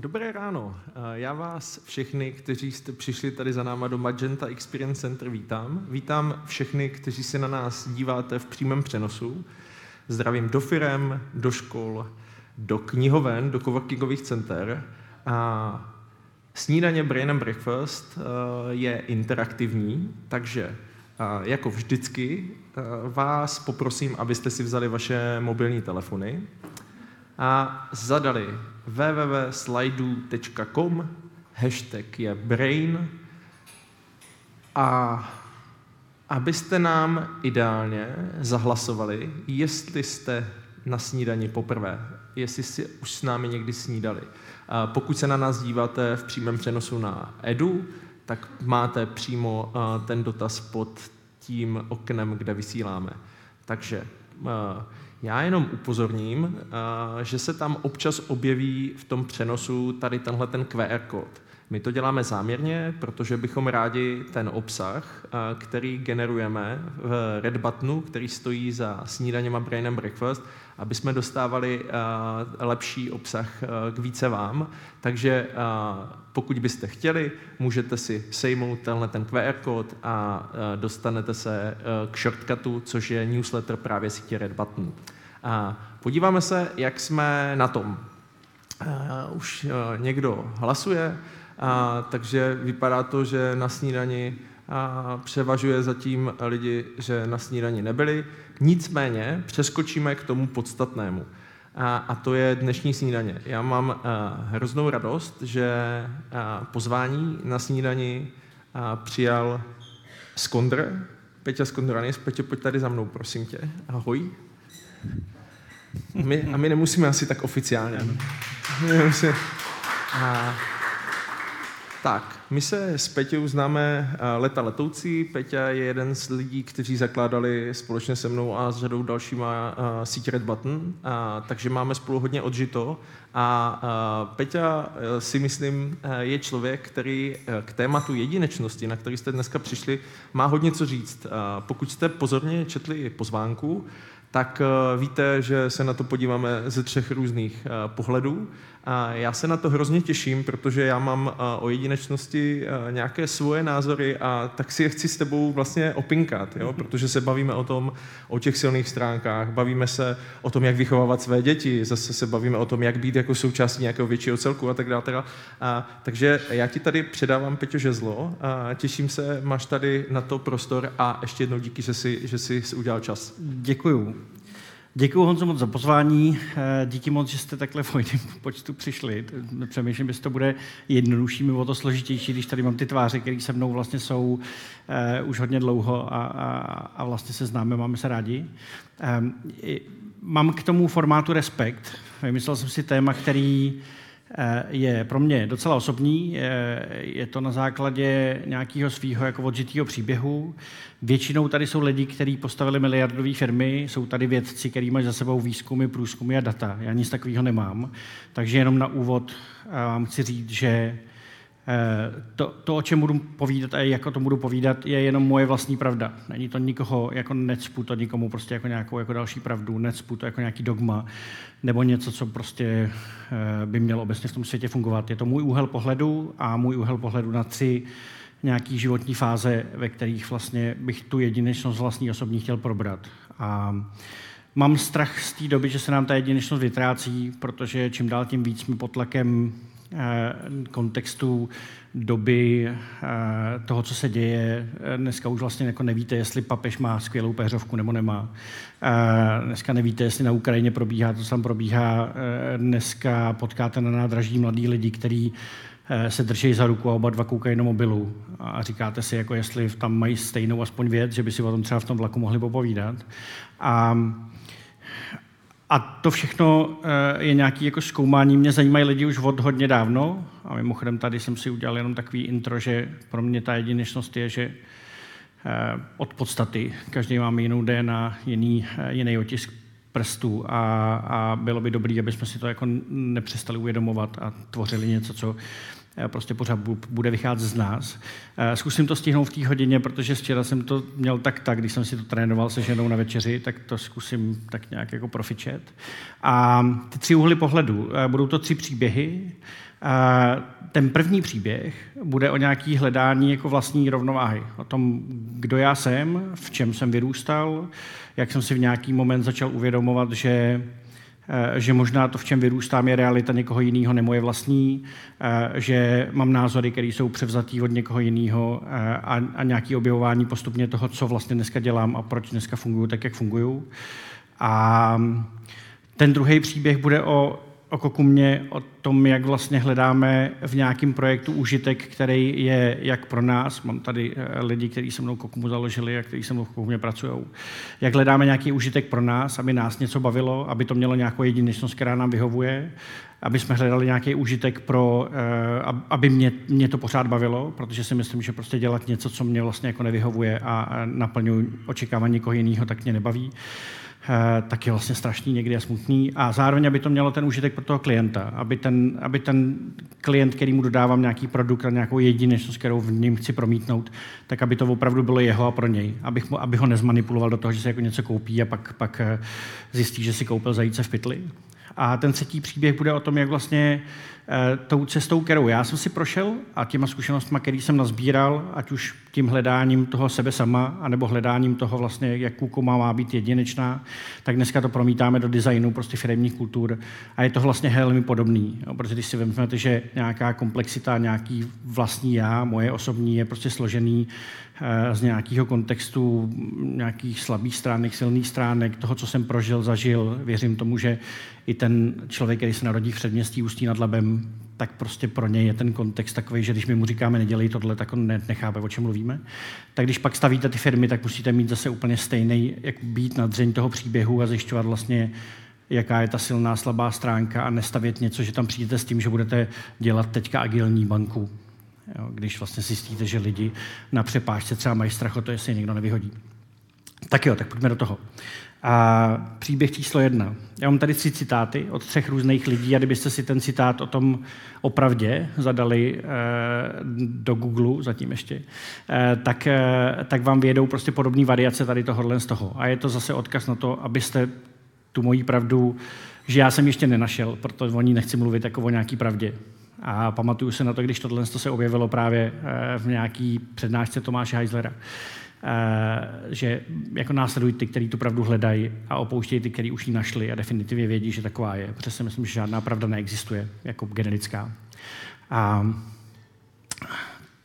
Dobré ráno. Já vás všechny, kteří jste přišli tady za náma do Magenta Experience Center, vítám. Vítám všechny, kteří se na nás díváte v přímém přenosu. Zdravím do firem, do škol, do knihoven, do coworkingových center. A snídaně Brain and Breakfast je interaktivní, takže jako vždycky vás poprosím, abyste si vzali vaše mobilní telefony a zadali www.slidu.com, hashtag je brain a abyste nám ideálně zahlasovali, jestli jste na snídani poprvé, jestli si už s námi někdy snídali. Pokud se na nás díváte v přímém přenosu na Edu, tak máte přímo ten dotaz pod tím oknem, kde vysíláme. Takže já jenom upozorním, že se tam občas objeví v tom přenosu tady tenhle ten QR kód. My to děláme záměrně, protože bychom rádi ten obsah, který generujeme v Red Buttonu, který stojí za snídaněm a Brain and Breakfast, aby jsme dostávali lepší obsah k více vám. Takže pokud byste chtěli, můžete si sejmout tenhle ten QR kód a dostanete se k shortcutu, což je newsletter právě sítě Red Button. Podíváme se, jak jsme na tom. Už někdo hlasuje, takže vypadá to, že na snídani převažuje zatím lidi, že na snídani nebyli. Nicméně přeskočíme k tomu podstatnému. A to je dnešní snídaně. Já mám hroznou radost, že pozvání na snídani přijal Skondr, Peťa Skondranis. Peťo, pojď tady za mnou, prosím tě. Ahoj. My, a my nemusíme asi tak oficiálně. A, tak, my se s Peťou známe leta letoucí. Peťa je jeden z lidí, kteří zakládali společně se mnou a s řadou dalšíma síť Red Button, a, takže máme spolu hodně odžito. A, a Peťa si myslím je člověk, který k tématu jedinečnosti, na který jste dneska přišli, má hodně co říct. A pokud jste pozorně četli pozvánku, tak víte, že se na to podíváme ze třech různých pohledů. A já se na to hrozně těším, protože já mám o jedinečnosti nějaké svoje názory a tak si je chci s tebou vlastně opinkat, jo? protože se bavíme o tom, o těch silných stránkách, bavíme se o tom, jak vychovávat své děti, zase se bavíme o tom, jak být jako součástí nějakého většího celku a tak dále. A, takže já ti tady předávám, Peťo, žezlo a těším se, máš tady na to prostor a ještě jednou díky, že jsi, že jsi udělal čas. Děkuju. Děkuji Honzo moc za pozvání. Eh, díky moc, že jste takhle v hojném počtu přišli. Přemýšlím, že to bude jednodušší, mi o to složitější, když tady mám ty tváře, které se mnou vlastně jsou uh, už hodně dlouho a, a, a vlastně se známe, máme se rádi. Um, mám k tomu formátu respekt. Vymyslel jsem si téma, který Eh, je pro mě docela osobní. Je to na základě nějakého svého jako odžitého příběhu. Většinou tady jsou lidi, kteří postavili miliardové firmy, jsou tady vědci, kteří mají za sebou výzkumy, průzkumy a data. Já nic takového nemám. Takže jenom na úvod eh, vám chci říct, že Eh, to, to, o čem budu povídat a jak o tom budu povídat, je jenom moje vlastní pravda. Není to nikoho, jako necpu to nikomu prostě jako nějakou jako další pravdu, necpu to jako nějaký dogma, nebo něco, co prostě eh, by mělo obecně v tom světě fungovat. Je to můj úhel pohledu a můj úhel pohledu na tři nějaký životní fáze, ve kterých vlastně bych tu jedinečnost vlastní osobní chtěl probrat. A mám strach z té doby, že se nám ta jedinečnost vytrácí, protože čím dál tím víc jsme pod tlakem Eh, kontextu doby eh, toho, co se děje. Dneska už vlastně jako nevíte, jestli papež má skvělou péřovku nebo nemá. Eh, dneska nevíte, jestli na Ukrajině probíhá to, co tam probíhá. Dneska potkáte na nádraží mladí lidi, kteří se drží za ruku a oba dva koukají na mobilu a říkáte si, jako jestli tam mají stejnou aspoň věc, že by si o tom třeba v tom vlaku mohli popovídat. A a to všechno eh, je nějaký jako zkoumání. Mě zajímají lidi už od hodně dávno. A mimochodem tady jsem si udělal jenom takový intro, že pro mě ta jedinečnost je, že eh, od podstaty každý máme jinou DNA, jiný, eh, jiný otisk prstů a, a bylo by dobré, aby jsme si to jako nepřestali uvědomovat a tvořili něco, co prostě pořád bude vycházet z nás. Zkusím to stihnout v té hodině, protože včera jsem to měl tak tak, když jsem si to trénoval se ženou na večeři, tak to zkusím tak nějak jako profičet. A ty tři úhly pohledu, budou to tři příběhy, ten první příběh bude o nějaký hledání jako vlastní rovnováhy. O tom, kdo já jsem, v čem jsem vyrůstal, jak jsem si v nějaký moment začal uvědomovat, že eh, že možná to, v čem vyrůstám, je realita někoho jiného, ne moje vlastní, eh, že mám názory, které jsou převzatý od někoho jiného eh, a, a nějaké objevování postupně toho, co vlastně dneska dělám a proč dneska funguju tak, jak funguju. A ten druhý příběh bude o o Kokumě, o tom, jak vlastně hledáme v nějakém projektu užitek, který je jak pro nás, mám tady eh, lidi, kteří se mnou Kokumu založili a kteří se mnou v Kokumě pracují, jak hledáme nějaký užitek pro nás, aby nás něco bavilo, aby to mělo nějakou jedinečnost, která nám vyhovuje, aby jsme hledali nějaký užitek pro, eh, aby mě, mě to pořád bavilo, protože si myslím, že prostě dělat něco, co mě vlastně jako nevyhovuje a naplňuji očekávání někoho jiného, tak mě nebaví. Tak je vlastně strašný někdy a smutný. A zároveň, aby to mělo ten užitek pro toho klienta, aby ten, aby ten klient, který mu dodávám nějaký produkt a nějakou jedinečnost, kterou v něm chci promítnout, tak aby to opravdu bylo jeho a pro něj. Abych, mu, aby ho nezmanipuloval do toho, že se jako něco koupí a pak, pak eh, zjistí, že si koupil zajíce v pytli. A ten třetí příběh bude o tom, jak vlastně Eh, tou cestou, kterou já jsem si prošel a těma zkušenostmi, který jsem nazbíral, ať už tím hledáním toho sebe sama, anebo hledáním toho vlastně, jak kukoma má být jedinečná, tak dneska to promítáme do designu prostě firmních kultur a je to vlastně velmi podobný. Jo, protože když si vezmete, že nějaká komplexita, nějaký vlastní já, moje osobní je prostě složený eh, z nějakého kontextu, nějakých slabých stránek, silných stránek, toho, co jsem prožil, zažil. Věřím tomu, že i ten člověk, který se narodí v předměstí Ústí nad Labem, tak prostě pro něj je ten kontext takový, že když my mu říkáme nedělej tohle, tak on nechápe, o čem mluvíme. Tak když pak stavíte ty firmy, tak musíte mít zase úplně stejný, jak být na dřeň toho příběhu a zjišťovat vlastně, jaká je ta silná, slabá stránka a nestavět něco, že tam přijdete s tím, že budete dělat teďka agilní banku. Jo, když vlastně zjistíte, že lidi na přepážce třeba mají strach o to, jestli je někdo nevyhodí. Tak jo, tak pojďme do toho. A příběh číslo jedna. Já mám tady tři citáty od třech různých lidí a kdybyste si ten citát o tom opravdě zadali eh, do Google zatím ještě, eh, tak, eh, tak vám vědou prostě podobné variace tady tohohle z toho. A je to zase odkaz na to, abyste tu moji pravdu, že já jsem ještě nenašel, protože o ní nechci mluvit jako o nějaký pravdě. A pamatuju se na to, když tohle se objevilo právě v nějaký přednášce Tomáše Heislera. Eh, že jako následují ty, kteří tu pravdu hledají a opouštějí ty, kteří už ji našli a definitivně vědí, že taková je. Protože si myslím, že žádná pravda neexistuje jako generická. A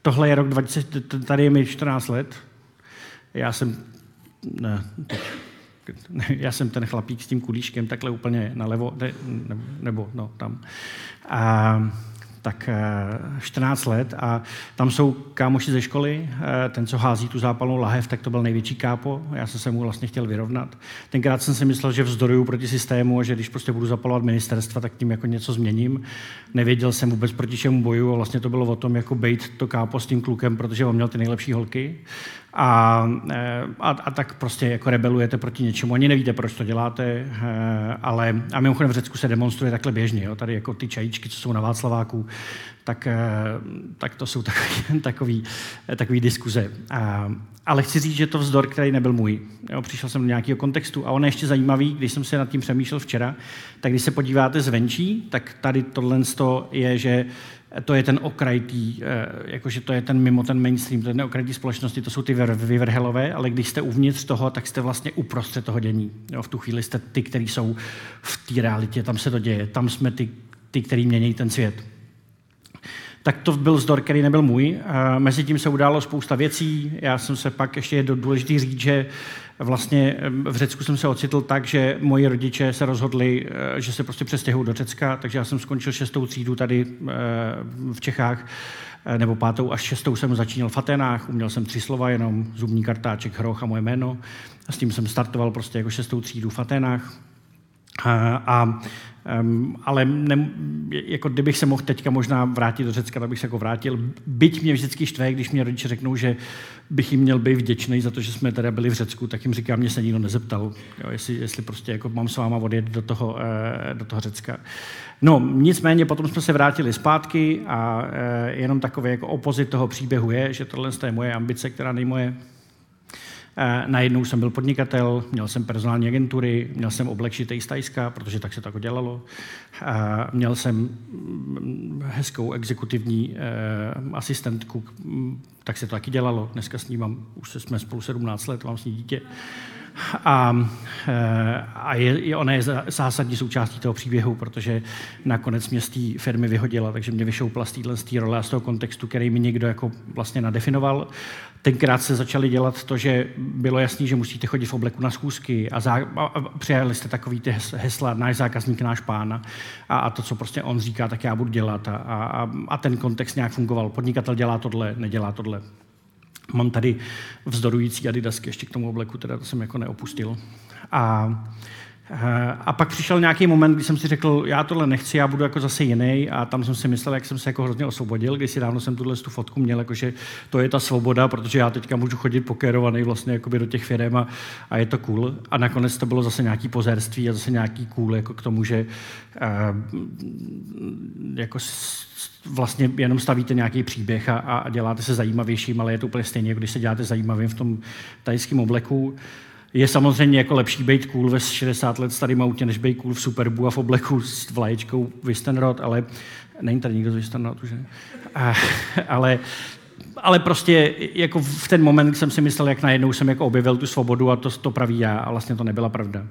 tohle je rok 20, tady je mi 14 let. Já jsem, ne, teď, já jsem ten chlapík s tím kulíškem takhle úplně nalevo, ne, nebo no, tam. A tak 14 eh, let a tam jsou kámoši ze školy, eh, ten, co hází tu zápalnou lahev, tak to byl největší kápo, já jsem se mu vlastně chtěl vyrovnat. Tenkrát jsem si myslel, že vzdoruju proti systému a že když prostě budu zapalovat ministerstva, tak tím jako něco změním. Nevěděl jsem vůbec proti čemu boju a vlastně to bylo o tom, jako bejt to kápo s tím klukem, protože on měl ty nejlepší holky a, eh, a, a tak prostě jako rebelujete proti něčemu. Ani nevíte, proč to děláte, eh, ale a mimochodem v Řecku se demonstruje takhle běžně. Jo? Tady jako ty čajíčky, co jsou na Václaváku, tak, eh, tak to jsou takový, takový, takový diskuze. A, ale chci říct, že to vzdor, který nebyl můj. Jo, přišel jsem do nějakého kontextu a on je ještě zajímavý, když jsem se nad tím přemýšlel včera, tak když se podíváte zvenčí, tak tady tohle je, že to je ten okraj tý, eh, jakože to je ten mimo ten mainstream, to je ten okraj tý společnosti, to jsou ty vyvrhelové, ale když jste uvnitř toho, tak jste vlastně uprostřed toho dění. Jo, v tu chvíli jste ty, kteří jsou v té realitě, tam se to děje, tam jsme ty, ty který mění ten svět. Tak to byl zdor, který nebyl můj. Mezi tím se událo spousta věcí. Já jsem se pak ještě je důležitý říct, že vlastně v Řecku jsem se ocitl tak, že moji rodiče se rozhodli, eh, že se prostě přestěhují do Řecka, takže já jsem skončil šestou třídu tady eh, v Čechách, eh, nebo pátou až šestou jsem začínal v Atenách, uměl jsem tři slova jenom, zubní kartáček, hroch a moje jméno. A s tím jsem startoval prostě jako šestou třídu v Atenách. A, Um, ale ne, jako kdybych se mohl teďka možná vrátit do Řecka, tak bych se jako vrátil. Byť mě vždycky štve, když mě rodiče řeknou, že bych jim měl být vděčný za to, že jsme teda byli v Řecku, tak jim říkám, mě se nikdo nezeptal, jo, jestli, jestli prostě jako mám s váma odjet do toho, eh, do toho Řecka. No, nicméně potom jsme se vrátili zpátky a eh, jenom takové jako opozit toho příběhu je, že tohle je moje ambice, která není moje najednou jsem byl podnikatel, měl jsem personální agentury, měl jsem oblek šitej z Tajska, protože tak se to jako dělalo. Eh, měl jsem mm, hezkou exekutivní eh, asistentku, mm, tak se to taky dělalo. Dneska s ní mám, už jsme spolu 17 let, mám s ní dítě. A, a je, ona je zásadní součástí toho příběhu, protože nakonec mě z té firmy vyhodila, takže mě vyšoupla z téhle role a z toho kontextu, který mi někdo jako vlastně nadefinoval. Tenkrát se začali dělat to, že bylo jasné, že musíte chodit v obleku na schůzky a, zá, a, a přijali jste takový ty hesla, náš zákazník, náš pán a, a to, co prostě on říká, tak já budu dělat a, a, a ten kontext nějak fungoval. Podnikatel dělá tohle, nedělá tohle. Mám tady vzdorující adidasky ještě k tomu obleku, teda to jsem jako neopustil. A a pak přišel nějaký moment, kdy jsem si řekl, já tohle nechci, já budu jako zase jiný a tam jsem si myslel, jak jsem se jako hrozně osvobodil, když si dávno jsem tuhle tu fotku měl, jakože to je ta svoboda, protože já teďka můžu chodit pokérovaný vlastně do těch firm a, a, je to cool. A nakonec to bylo zase nějaký pozérství a zase nějaký cool jako k tomu, že uh, jako vlastně jenom stavíte nějaký příběh a, a děláte se zajímavějším, ale je to úplně stejně, jako když se děláte zajímavým v tom tajském obleku. Je samozřejmě jako lepší být cool ve 60 let starým autě, než být cool v Superbu a v obleku s vlaječkou Wistenrod, ale není tady nikdo z Wistenrodu, že? A, ale, ale prostě jako v ten moment jsem si myslel, jak najednou jsem jako objevil tu svobodu a to, to praví já a vlastně to nebyla pravda.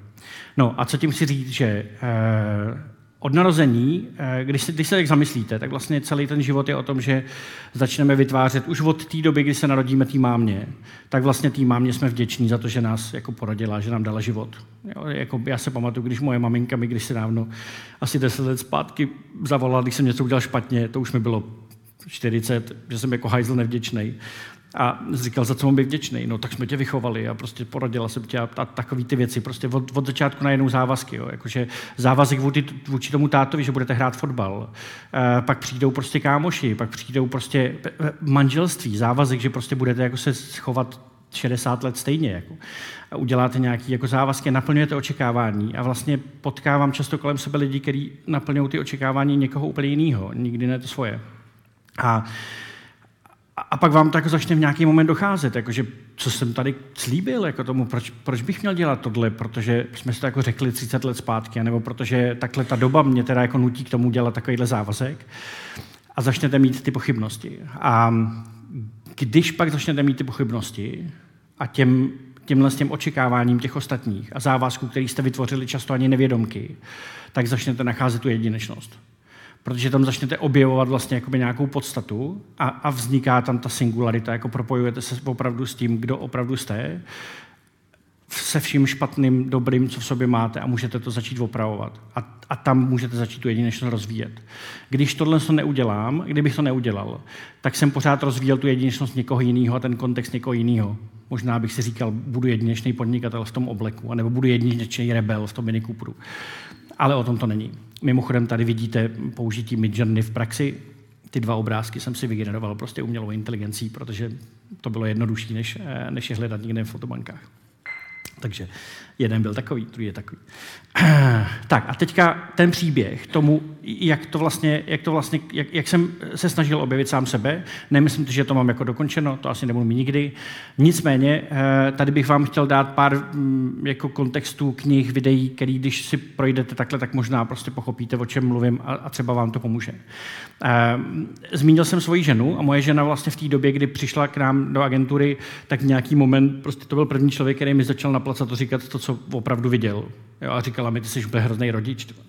No a co tím chci říct, že eh, od narození, eh, když se, když se tak zamyslíte, tak vlastně celý ten život je o tom, že začneme vytvářet už od té doby, kdy se narodíme té mámě, tak vlastně té mámě jsme vděční za to, že nás jako porodila, že nám dala život. Jo, jako já se pamatuju, když moje maminka mi když se dávno, asi 10 let zpátky zavolala, když jsem něco udělal špatně, to už mi bylo 40, že jsem jako hajzl nevděčný. A říkal, za co mám být vděčný? No, tak jsme tě vychovali a prostě porodila jsem tě a, a takové ty věci. Prostě od, od začátku najednou závazky. Jo. Jakože závazek vůči, vůči tomu tátovi, že budete hrát fotbal. E, pak přijdou prostě kámoši, pak přijdou prostě manželství, závazek, že prostě budete jako se schovat 60 let stejně. Jako. A uděláte nějaké jako závazky, naplňujete očekávání a vlastně potkávám často kolem sebe lidi, kteří naplňují ty očekávání někoho úplně jiného, nikdy ne to svoje. A a pak vám to jako začne v nějaký moment docházet, jakože co jsem tady slíbil, jako tomu, proč, proč bych měl dělat tohle, protože jsme si to jako řekli 30 let zpátky, nebo protože takhle ta doba mě teda jako nutí k tomu dělat takovýhle závazek. A začnete mít ty pochybnosti. A když pak začnete mít ty pochybnosti a těm, těmhle s těm očekáváním těch ostatních a závazků, který jste vytvořili často ani nevědomky, tak začnete nacházet tu jedinečnost protože tam začnete objevovat vlastně jakoby nějakou podstatu a, a vzniká tam ta singularita, jako propojujete se opravdu s tím, kdo opravdu jste, se vším špatným, dobrým, co v sobě máte a můžete to začít opravovat. A, a tam můžete začít tu jedinečnost rozvíjet. Když tohle to neudělám, kdybych to neudělal, tak jsem pořád rozvíjel tu jedinečnost někoho jiného a ten kontext někoho jiného. Možná bych si říkal, budu jedinečný podnikatel v tom obleku, anebo budu jedinečný rebel v tom Mini Coopru. Ale o tom to není. Mimochodem tady vidíte použití Midjourney v praxi. Ty dva obrázky jsem si vygeneroval prostě umělou inteligencí, protože to bylo jednodušší, než, eh, než je hledat někde v fotobankách. Takže jeden byl takový, druhý je takový. Tak a teďka ten příběh tomu, jak to vlastně, jak, to vlastně jak, jak jsem se snažil objevit sám sebe. Nemyslím, že to mám jako dokončeno, to asi nebudu mít nikdy. Nicméně, eh, tady bych vám chtěl dát pár mm, jako kontextů knih, videí, který když si projdete takhle, tak možná prostě pochopíte, o čem mluvím a, a třeba vám to pomůže. Eh, zmínil jsem svoji ženu a moje žena vlastně v té době, kdy přišla k nám do agentury, tak nějaký moment, prostě to byl první člověk, který mi začal naplacat to říkat to, co opravdu viděl. Jo, a říkala mi, ty jsi úplně hrozný rodič. Tva.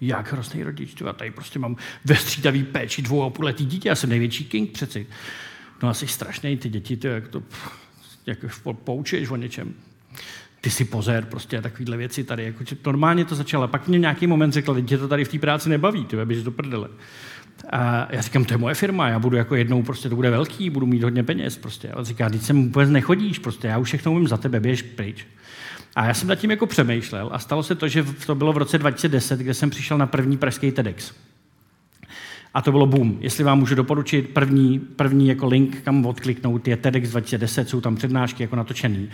Jak hrozný rodič? Tva? Tady prostě mám ve střídavý péči dvou a půl letý dítě, já jsem největší king přeci. No asi strašný ty děti, ty, jak to jak poučuješ o něčem. ty si pozor, prostě takovýhle věci tady. Jako, normálně to začalo. Pak mě nějaký moment řekl, že to tady v té práci nebaví, ty běž do prdele. A já říkám, to je moje firma, já budu jako jednou, prostě to bude velký, budu mít hodně peněz. Prostě. A on říká, teď sem vůbec nechodíš, prostě, já už všechno umím za tebe, běž pryč. A já jsem nad tím jako přemýšlel a stalo se to, že to bylo v roce 2010, kde jsem přišel na první pražský TEDx. A to bylo boom. Jestli vám můžu doporučit, první, první jako link, kam odkliknout, je TEDx 2010, jsou tam přednášky jako natočený.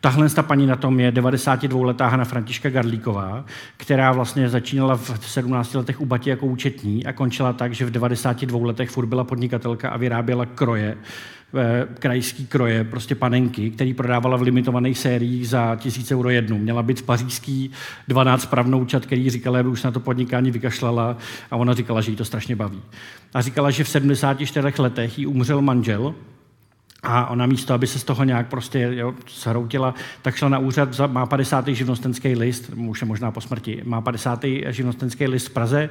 Tahle ta paní na tom je 92-letá Hana Františka Garlíková, která vlastně začínala v 17 letech u Bati jako účetní a končila tak, že v 92 letech furt byla podnikatelka a vyráběla kroje krajský kroje, prostě panenky, který prodávala v limitovaných sériích za tisíc euro jednu. Měla být pařížský 12 pravnoučat, který říkala, že už na to podnikání vykašlala a ona říkala, že jí to strašně baví. A říkala, že v 74 letech jí umřel manžel, a ona místo, aby se z toho nějak prostě jo, zhroutila, tak šla na úřad, má 50. živnostenský list, už je možná po smrti, má 50. živnostenský list v Praze,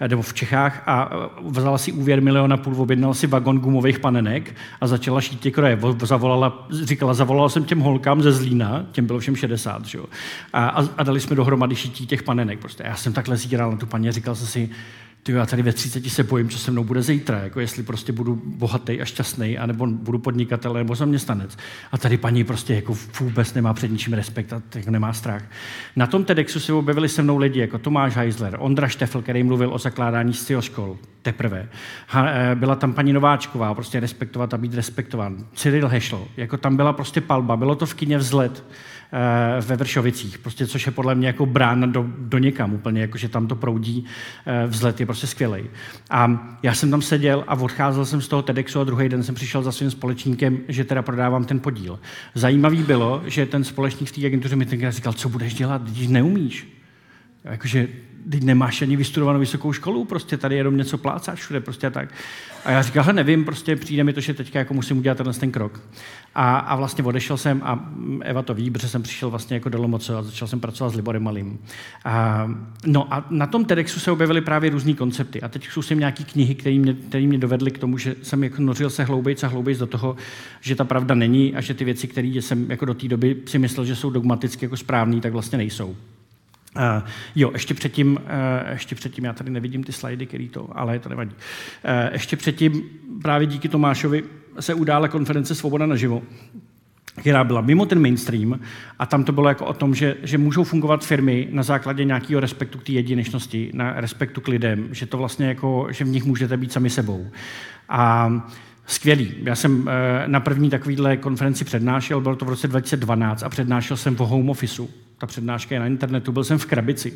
eh, nebo v Čechách a eh, vzala si úvěr miliona půl, objednala si vagon gumových panenek a začala šít ty kroje. Zavolala, říkala, zavolala jsem těm holkám ze Zlína, těm bylo všem 60, že jo? A, a, dali jsme dohromady šítí těch panenek. Prostě. Já jsem takhle zíral na tu paní a říkal jsem si, ty já tady ve 30 se bojím, co se mnou bude zítra, jako jestli prostě budu bohatý a šťastný, anebo budu podnikatel nebo zaměstnanec. A tady paní prostě jako vůbec nemá před ničím respekt a jako nemá strach. Na tom TEDxu se objevili se mnou lidi jako Tomáš Heisler, Ondra Štefl, který mluvil o zakládání STIO škol, teprve. Ha, eh, byla tam paní Nováčková, prostě respektovat a být respektován. Cyril Hešl, jako tam byla prostě palba, bylo to v kině vzlet. Eh, ve Vršovicích, prostě, což je podle mě jako brána do, do někam úplně, jako že tam to proudí, eh, vzlet je prostě skvělý. A já jsem tam seděl a odcházel jsem z toho TEDxu a druhý den jsem přišel za svým společníkem, že teda prodávám ten podíl. Zajímavý bylo, že ten společník v té agentuře mi tenkrát říkal, co budeš dělat, když neumíš. Jakože teď nemáš ani vystudovanou vysokou školu, prostě tady jenom něco plácáš všude, prostě a tak. A já říkal, nevím, prostě přijde mi to, že teďka jako musím udělat tenhle ten krok. A, a vlastně odešel jsem a Eva to ví, protože jsem přišel vlastně jako do a začal jsem pracovat s Liborem Malým. A, no a na tom TEDxu se objevily právě různé koncepty. A teď zkusím nějaké knihy, které mě, které mě dovedly k tomu, že jsem jako nořil se hloubějc a hloubějc do toho, že ta pravda není a že ty věci, které jsem jako do té doby si myslel, že jsou dogmaticky jako správné, tak vlastně nejsou. Uh, jo, ještě předtím, uh, ještě předtím, já tady nevidím ty slajdy, který to, ale to nevadí. Uh, ještě předtím, právě díky Tomášovi, se udála konference Svoboda naživo, která byla mimo ten mainstream a tam to bylo jako o tom, že, že můžou fungovat firmy na základě nějakého respektu k té jedinečnosti, na respektu k lidem, že to vlastně jako, že v nich můžete být sami sebou. A Skvělý. Já jsem na první takovýhle konferenci přednášel, bylo to v roce 2012 a přednášel jsem o home officeu ta přednáška je na internetu, byl jsem v krabici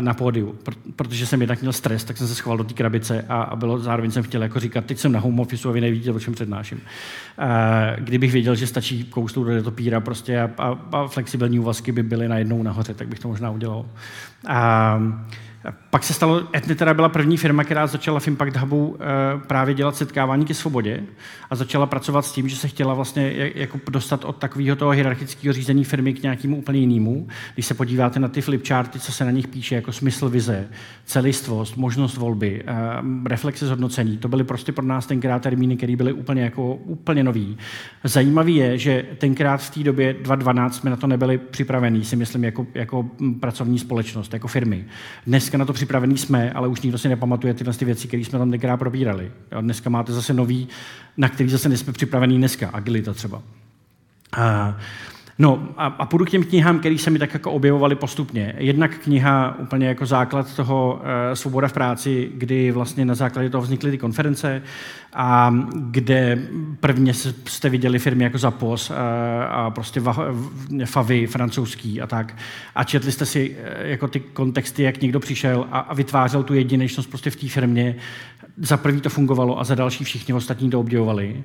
na pódiu, protože jsem jednak měl stres, tak jsem se schoval do té krabice a, bylo, zároveň jsem chtěl jako říkat, teď jsem na home office a vy nevíte, o čem přednáším. Kdybych věděl, že stačí kousnout do netopíra prostě a, a, a flexibilní úvazky by byly najednou nahoře, tak bych to možná udělal. A, pak se stalo, Etny teda byla první firma, která začala v Impact Hubu eh, právě dělat setkávání ke svobodě a začala pracovat s tím, že se chtěla vlastně jako dostat od takového toho hierarchického řízení firmy k nějakému úplně jinému. Když se podíváte na ty flipcharty, co se na nich píše, jako smysl vize, celistvost, možnost volby, eh, reflexe zhodnocení, to byly prostě pro nás tenkrát termíny, které byly úplně, jako, úplně nový. Zajímavý je, že tenkrát v té době 2012 jsme na to nebyli připravení, si myslím, jako, jako pracovní společnost, jako firmy. Dnes dneska na to připravení jsme, ale už nikdo si nepamatuje tyhle ty věci, které jsme tam tenkrát probírali. A dneska máte zase nový, na který zase nejsme připravení dneska, agilita třeba. A, No a, a půjdu k těm knihám, které se mi tak jako objevovaly postupně. Jednak kniha úplně jako základ toho uh, Svoboda v práci, kdy vlastně na základě toho vznikly ty konference a kde prvně jste viděli firmy jako Zapos uh, a prostě va, Favy francouzský a tak. A četli jste si uh, jako ty kontexty, jak někdo přišel a, a vytvářel tu jedinečnost prostě v té firmě za prvý to fungovalo a za další všichni ostatní to obdivovali.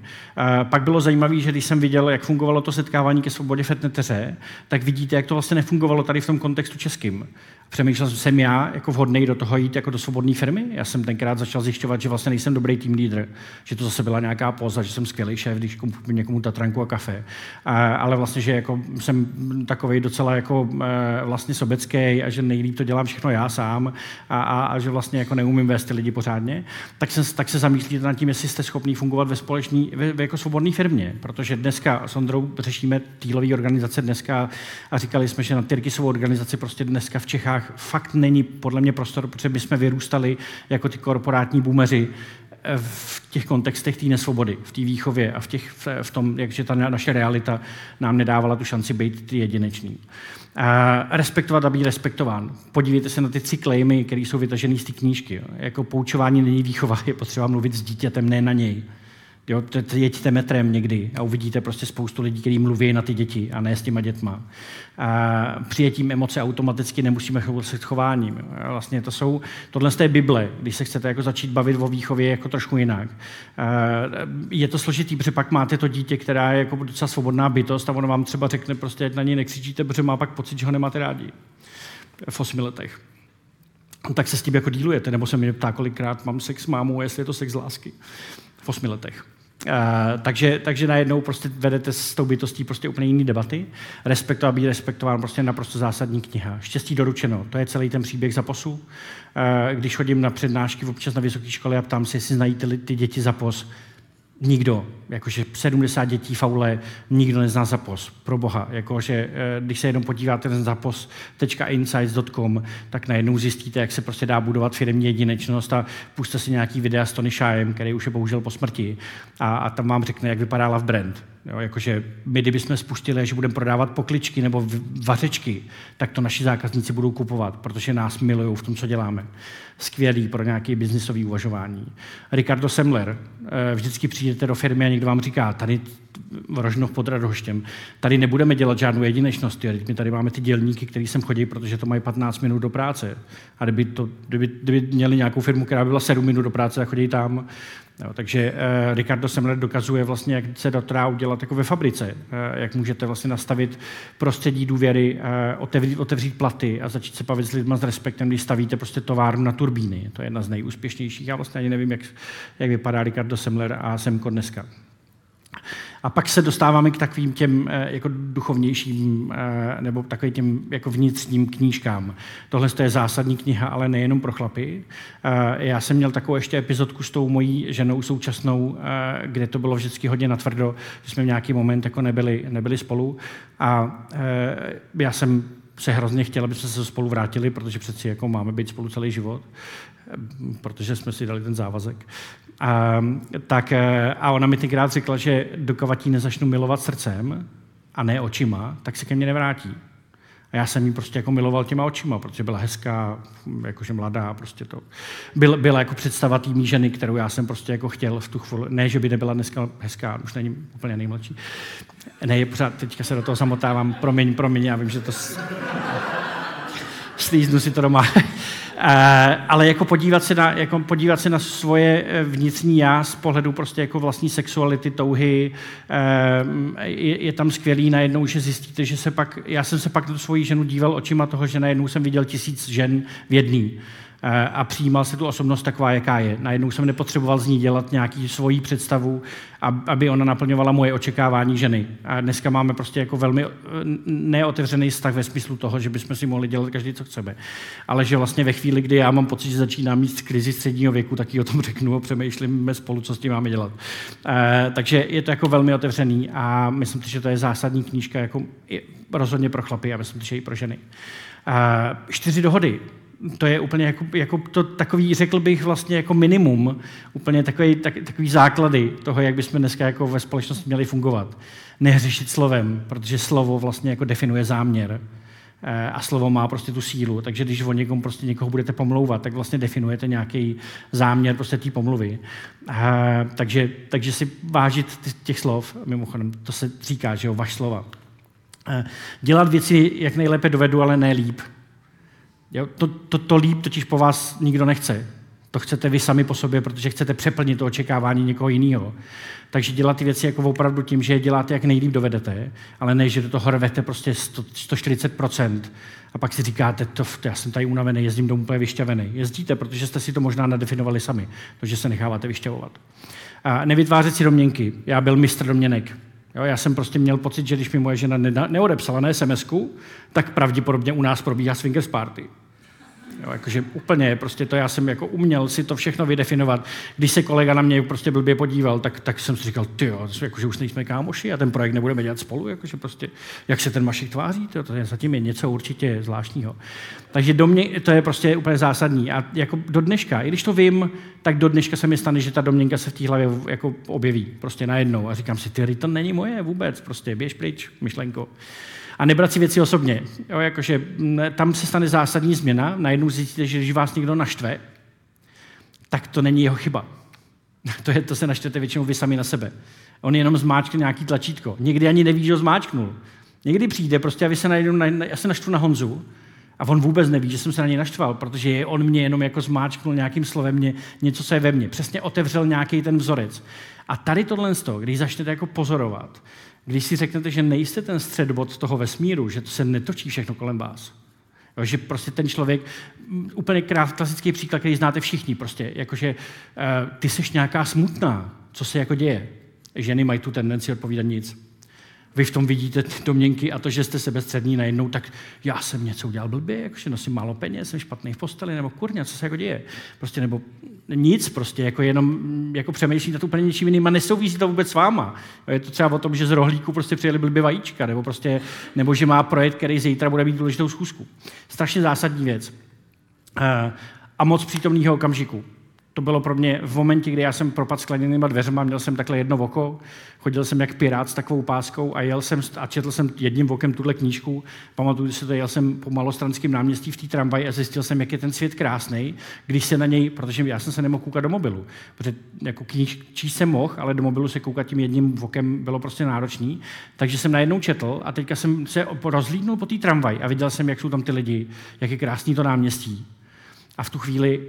Pak bylo zajímavé, že když jsem viděl, jak fungovalo to setkávání ke svobodě v Etneteře, tak vidíte, jak to vlastně nefungovalo tady v tom kontextu českým. Přemýšlel jsem já jako vhodný do toho jít jako do svobodné firmy. Já jsem tenkrát začal zjišťovat, že vlastně nejsem dobrý tým lídr, že to zase byla nějaká poza, že jsem skvělý šéf, když koupím někomu tatranku a kafe. A, ale vlastně, že jako jsem takový docela jako e, vlastně sobecký a že nejlíp to dělám všechno já sám a, a, a že vlastně jako neumím vést ty lidi pořádně. tak se, tak se zamýšlíte nad tím, jestli jste schopný fungovat ve společný, ve, ve jako svobodné firmě. Protože dneska s Ondrou řešíme týlové organizace dneska a říkali jsme, že na Tyrkisovou organizaci prostě dneska v Čechách fakt není podle mě prostor, protože my jsme vyrůstali jako ty korporátní boomeři v těch kontextech té nesvobody, v té výchově a v, těch, v, tom, jakže ta naše realita nám nedávala tu šanci být jedinečný. A respektovat a být respektován. Podívejte se na ty cyklejmy, které jsou vytažené z té knížky. Jako poučování není výchova, je potřeba mluvit s dítětem, ne na něj. Jo, jeďte metrem někdy a uvidíte prostě spoustu lidí, kteří mluví na ty děti a ne s těma dětma. A přijetím emoce automaticky nemusíme chovat se chováním. Vlastně to jsou, tohle z té Bible, když se chcete jako začít bavit o výchově jako trošku jinak. A je to složitý, protože pak máte to dítě, která je jako docela svobodná bytost a ono vám třeba řekne prostě, ať na něj nekřičíte, protože má pak pocit, že ho nemáte rádi v osmi letech tak se s tím jako dílujete, nebo se mě ptá, kolikrát mám sex s mámou, jestli je to sex lásky v osmi letech. Takže, takže najednou prostě vedete s tou bytostí prostě úplně jiný debaty. Respekt a být respektován prostě naprosto zásadní kniha. Štěstí doručeno, to je celý ten příběh za posu. Uh, když chodím na přednášky občas na vysoké školy a ptám se, jestli znají ty, ty děti za pos, Nikdo, jakože 70 dětí faule, nikdo nezná Zapos, pro boha. Jakože, eh, když se jenom podíváte na zapos.insights.com, tak najednou zjistíte, jak se prostě dá budovat firmní jedinečnost a puste si nějaký videa s Tony Shaem, který už je bohužel po smrti a, a tam vám řekne, jak vypadá Love Brand. Jo, jakože my, kdybychom spustili, že budeme prodávat pokličky nebo vařečky, tak to naši zákazníci budou kupovat, protože nás milují v tom, co děláme. Skvělý pro nějaké biznisové uvažování. Ricardo Semler, eh, vždycky přijdete do firmy a někdo vám říká, tady Rožnov pod Radhoštěm, tady nebudeme dělat žádnou jedinečnost, my tady máme ty dělníky, kteří sem chodí, protože to mají 15 minut do práce. A kdyby, to, kdyby, kdyby měli nějakou firmu, která by byla 7 minut do práce a chodí tam, Jo, takže eh, Ricardo Semler dokazuje vlastně, jak se dá udělat jako ve fabrice, eh, jak můžete vlastně nastavit prostředí důvěry, eh, otevřít, otevřít platy a začít se bavit s lidmi s respektem, když stavíte prostě továrnu na turbíny. To je jedna z nejúspěšnějších. Já vlastně ani nevím, jak, jak vypadá Ricardo Semler a Semko dneska. A pak se dostáváme k takovým těm eh, jako duchovnějším eh, nebo takovým těm jako vnitřním knížkám. Tohle je zásadní kniha, ale nejenom pro chlapy. Eh, já jsem měl takovou ještě epizodku s tou mojí ženou současnou, kde to bylo vždycky hodně natvrdo, že jsme v nějaký moment jako nebyli, nebyli spolu. A já jsem se hrozně chtěl, aby jsme se spolu vrátili, protože přeci jako máme být spolu celý život, protože jsme si dali ten závazek. A, tak, eh, a ona mi tenkrát řekla, že dokud ji nezačnu milovat srdcem a ne očima, tak se ke mně nevrátí. A já jsem ji prostě jako miloval těma očima, protože byla hezká, jakože mladá, prostě to. Byl, byla jako představa té ženy, kterou já jsem prostě jako chtěl v tu chvíli. Ne, že by nebyla dneska hezká, už není úplně nejmladší. Ne, je pořád, teďka se do toho samotávám, promiň, promiň, já vím, že to... Slíznu si to doma. Eh, ale jako podívat se, na, jako podívat se na svoje eh, vnitřní já z pohledu prostě jako vlastní sexuality, touhy, eh, je, je tam skvělý najednou, že zjistíte, že se pak, já jsem se pak na svoji ženu díval očima toho, že najednou jsem viděl tisíc žen v jedný. Eh, a přijímal se tu osobnost taková, jaká je. Najednou jsem nepotřeboval z ní dělat nějaký svoji představu, aby ona naplňovala moje očekávání ženy. A dneska máme prostě jako velmi eh, neotevřený vztah ve smyslu toho, že bychom si mohli dělat každý, co chceme. Ale že vlastně ve chvíli, kdy já mám pocit, že začínám mít krizi středního věku, tak ji o tom řeknu a přemýšlíme spolu, co s tím máme dělat. E, takže je to jako velmi otevřený a myslím si, že to je zásadní knížka jako rozhodně pro chlapy a myslím si, že i pro ženy. E, čtyři dohody to je úplně jako, jako to, takový, řekl bych vlastně jako minimum, úplně takový, tak, takový základy toho, jak bychom dneska jako ve společnosti měli fungovat. Nehřešit slovem, protože slovo vlastně jako definuje záměr eh, a slovo má prostě tu sílu. Takže když o někom prostě někoho budete pomlouvat, tak vlastně definujete nějaký záměr prostě té pomluvy. A, takže, takže si vážit těch slov, mimochodem, to se říká, že jo, vaš slova. A, eh, dělat věci, jak nejlépe dovedu, ale ne líp. Jo, to, to, to líp totiž po vás nikdo nechce. To chcete vy sami po sobě, protože chcete přeplnit to očekávání někoho jiného. Takže dělat ty věci jako opravdu tím, že je děláte, jak nejlíp dovedete, ale ne, že do toho rvete prostě 100, 140%. A pak si říkáte, to, to, já jsem tady unavený, jezdím domů úplně vyšťavený. Jezdíte, protože jste si to možná nadefinovali sami, to, že se necháváte vyšťavovat. A nevytvářet si domněnky. Já byl mistr domněnek. Jo, já jsem prostě měl pocit, že když mi moje žena ne- neodepsala na sms tak pravděpodobně u nás probíhá swingers party. Jo, jakože úplně, prostě to já jsem jako uměl si to všechno vydefinovat. Když se kolega na mě prostě blbě podíval, tak, tak jsem si říkal, ty jo, jakože už nejsme kámoši a ten projekt nebudeme dělat spolu, jakože prostě, jak se ten Mašek tváří, to, to je zatím je něco určitě zvláštního. Takže do mě to je prostě úplně zásadní. A jako do dneška, i když to vím, tak do dneška se mi stane, že ta domněnka se v té hlavě jako objeví, prostě najednou. A říkám si, ty, to není moje vůbec, prostě běž pryč, myšlenko a nebrat si věci osobně. Jo, jakože tam se stane zásadní změna, najednou zjistíte, že když vás někdo naštve, tak to není jeho chyba. To, je, to se naštvete většinou vy sami na sebe. On jenom zmáčkne nějaký tlačítko. Někdy ani neví, že ho zmáčknul. Někdy přijde prostě a vy se najednou, na, já se naštvu na Honzu a on vůbec neví, že jsem se na něj naštval, protože on mě jenom jako zmáčknul nějakým slovem mě, něco, co je ve mně. Přesně otevřel nějaký ten vzorec. A tady tohle, když začnete jako pozorovat, když si řeknete, že nejste ten středobod toho vesmíru, že to se netočí všechno kolem vás, jo, že prostě ten člověk, úplně klasický příklad, který znáte všichni, prostě, jakože uh, ty seš nějaká smutná, co se jako děje. Ženy mají tu tendenci odpovídat nic vy v tom vidíte ty domněnky a to, že jste sebestřední najednou, tak já jsem něco udělal blbě, jakože nosím málo peněz, jsem špatný v posteli, nebo kurně, co se jako děje. Prostě nebo nic, prostě jako jenom jako přemýšlí nad úplně něčím jiným a nesouvisí to vůbec s váma. Je to třeba o tom, že z rohlíku prostě přijeli blbě vajíčka, nebo, prostě, nebo že má projekt, který zítra bude mít důležitou schůzku. Strašně zásadní věc. Eh, a moc přítomného okamžiku to bylo pro mě v momentě, kdy já jsem propadl skleněnýma dveřma, měl jsem takhle jedno oko, chodil jsem jak pirát s takovou páskou a jel jsem a četl jsem jedním vokem tuhle knížku. Pamatuju si to, jel jsem po malostranském náměstí v té tramvaji a zjistil jsem, jak je ten svět krásný, když se na něj, protože já jsem se nemohl koukat do mobilu, protože jako kníž, číst jsem mohl, ale do mobilu se koukat tím jedním vokem bylo prostě náročný. Takže jsem najednou četl a teďka jsem se rozlídnul po té tramvaji a viděl jsem, jak jsou tam ty lidi, jak je krásný to náměstí. A v tu chvíli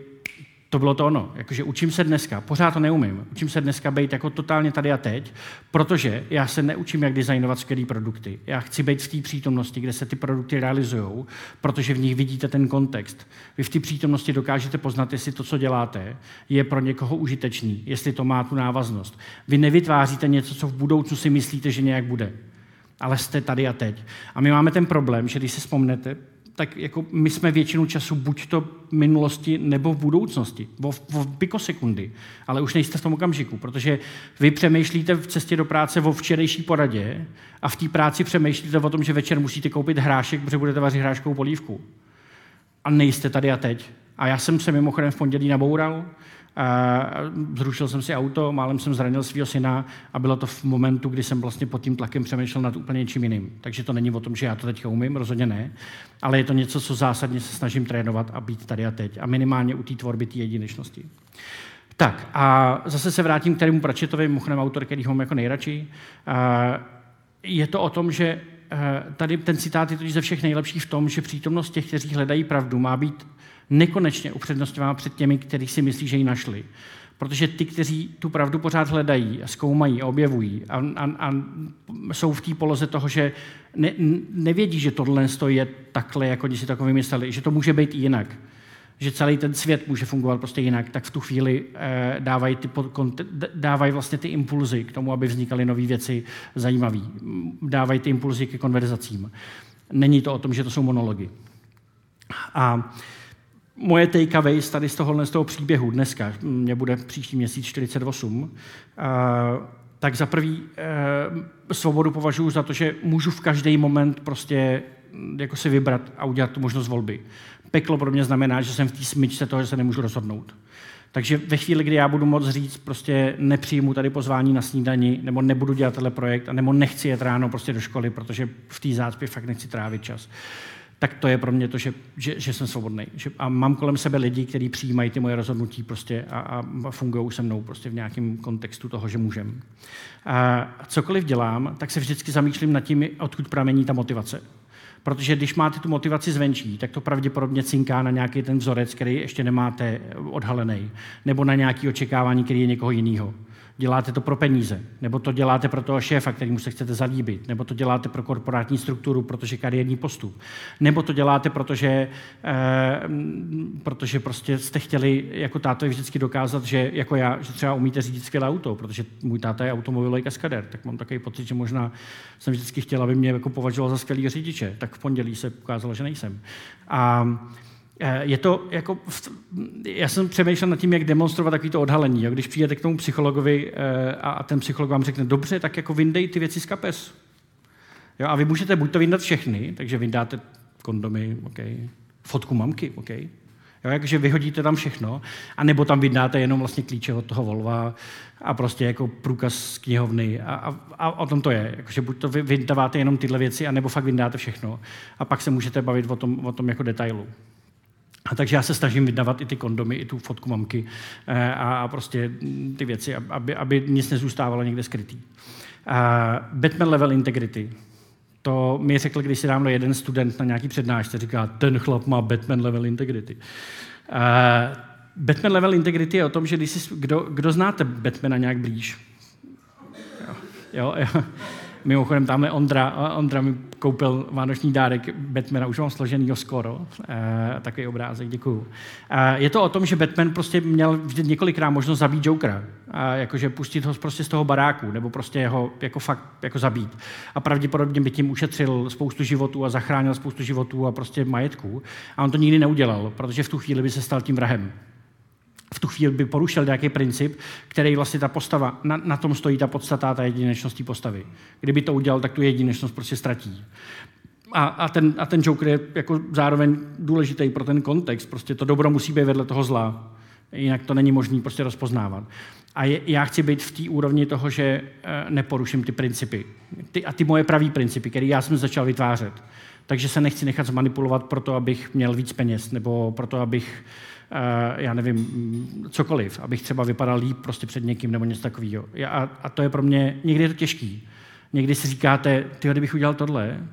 to bylo to ono. Jakože učím se dneska, pořád to neumím, učím se dneska být jako totálně tady a teď, protože já se neučím, jak designovat skvělé produkty. Já chci být v té přítomnosti, kde se ty produkty realizují, protože v nich vidíte ten kontext. Vy v té přítomnosti dokážete poznat, jestli to, co děláte, je pro někoho užitečný, jestli to má tu návaznost. Vy nevytváříte něco, co v budoucnu si myslíte, že nějak bude ale jste tady a teď. A my máme ten problém, že když si vzpomnete, tak jako my jsme většinu času buď to v minulosti nebo v budoucnosti, v, v pikosekundy, ale už nejste v tom okamžiku, protože vy přemýšlíte v cestě do práce o včerejší poradě a v té práci přemýšlíte o tom, že večer musíte koupit hrášek, protože budete vařit hráškovou polívku. A nejste tady a teď. A já jsem se mimochodem v pondělí naboural, zrušil jsem si auto, málem jsem zranil svého syna a bylo to v momentu, kdy jsem vlastně pod tím tlakem přemýšlel nad úplně něčím jiným. Takže to není o tom, že já to teďka umím, rozhodně ne, ale je to něco, co zásadně se snažím trénovat a být tady a teď. A minimálně u té tvorby té jedinečnosti. Tak a zase se vrátím k tému Pračetovi, mimochodem autor, který ho mám jako nejradši. Je to o tom, že tady ten citát je ze všech nejlepších v tom, že přítomnost těch, kteří hledají pravdu, má být nekonečně upřednostňovala před těmi, kteří si myslí, že ji našli. Protože ty, kteří tu pravdu pořád hledají zkoumají a objevují a, a, a jsou v té poloze toho, že ne, nevědí, že tohle je takhle, jako oni si to vymysleli, že to může být jinak, že celý ten svět může fungovat prostě jinak, tak v tu chvíli eh, dávají, ty, dávají vlastně ty impulzy k tomu, aby vznikaly nové věci zajímavé. Dávají ty impulzy ke konverzacím. Není to o tom, že to jsou monology. A moje takeaway tady z tohohle z toho příběhu dneska, mě bude příští měsíc 48, tak za prvý eh, svobodu považuji za to, že můžu v každý moment prostě mm, jako si vybrat a udělat tu možnost volby. Peklo pro mě znamená, že jsem v té smyčce toho, že se nemůžu rozhodnout. Takže ve chvíli, kdy já budu moct říct, prostě nepřijmu tady pozvání na snídani, nebo nebudu dělat tenhle projekt, nebo nechci jet ráno prostě do školy, protože v té zácpě fakt nechci trávit čas, tak to je pro mě to, že, že, že jsem svobodný. Že, a mám kolem sebe lidi, kteří přijímají ty moje rozhodnutí prostě a, a fungují se mnou prostě v nějakém kontextu toho, že můžem. A cokoliv dělám, tak se vždycky zamýšlím nad tím, odkud pramení ta motivace. Protože když máte tu motivaci zvenčí, tak to pravděpodobně cinká na nějaký ten vzorec, který ještě nemáte odhalený, nebo na nějaké očekávání, který je někoho jiného. Děláte to pro peníze, nebo to děláte pro toho šéfa, kterýmu se chcete zalíbit, nebo to děláte pro korporátní strukturu, protože kariérní postup, nebo to děláte, protože, eh, protože prostě jste chtěli jako táto vždycky dokázat, že jako já, že třeba umíte řídit skvělé auto, protože můj táta je automobilový kaskader, tak mám takový pocit, že možná jsem vždycky chtěl, aby mě jako považoval za skvělý řidiče, tak v pondělí se ukázalo, že nejsem. A je to jako, já jsem přemýšlel nad tím, jak demonstrovat takovýto odhalení. Jo? Když přijdete k tomu psychologovi eh, a ten psycholog vám řekne, dobře, tak jako vyndej ty věci z kapes. Jo? A vy můžete buď to vyndat všechny, takže vyndáte kondomy, okay. fotku mamky, okay. Jo, jakože vyhodíte tam všechno, anebo tam vydáte jenom vlastně klíče od toho Volva a prostě jako průkaz z knihovny a, a, a o tom to je. Jakože buď to vy, vydáváte jenom tyhle věci, anebo fakt vydáte všechno a pak se můžete bavit o tom, o tom jako detailu. A takže já se snažím vydávat i ty kondomy, i tu fotku mamky eh, a, a prostě ty věci, aby, aby nic nezůstávalo někde skrytý. Uh, Batman level integrity. To mi řekl když si dávno jeden student na nějaký přednášce, říká, ten chlap má Batman level integrity. Uh, Batman level integrity je o tom, že když si, kdo, kdo znáte Batmana nějak blíž? Jo, jo, jo. Mimochodem, tamhle Ondra, Ondra mi koupil vánoční dárek Batmana, už mám složenýho skoro, e, takový obrázek, děkuju. E, je to o tom, že Batman prostě měl vždy několikrát možnost zabít Jokera, e, jakože pustit ho prostě z toho baráku, nebo prostě jeho jako fakt jako zabít. A pravděpodobně by tím ušetřil spoustu životů a zachránil spoustu životů a prostě majetků. A on to nikdy neudělal, protože v tu chvíli by se stal tím vrahem v tu chvíli by porušil nějaký princip, který vlastně ta postava, na, na tom stojí ta podstata ta jedinečnost postavy. Kdyby to udělal, tak tu jedinečnost prostě ztratí. A, a, ten, a ten Joker je jako zároveň důležitý pro ten kontext. Prostě to dobro musí být vedle toho zla. Jinak to není možné prostě rozpoznávat. A je, já chci být v té úrovni toho, že e, neporuším ty principy. Ty, a ty moje pravý principy, které já jsem začal vytvářet. Takže se nechci nechat zmanipulovat proto, abych měl víc peněz, nebo proto, abych já nevím, cokoliv, abych třeba vypadal líp prostě před někým nebo něco takového. A, a to je pro mě, někdy je to těžký. Někdy si říkáte, ty, kdybych udělal tohle,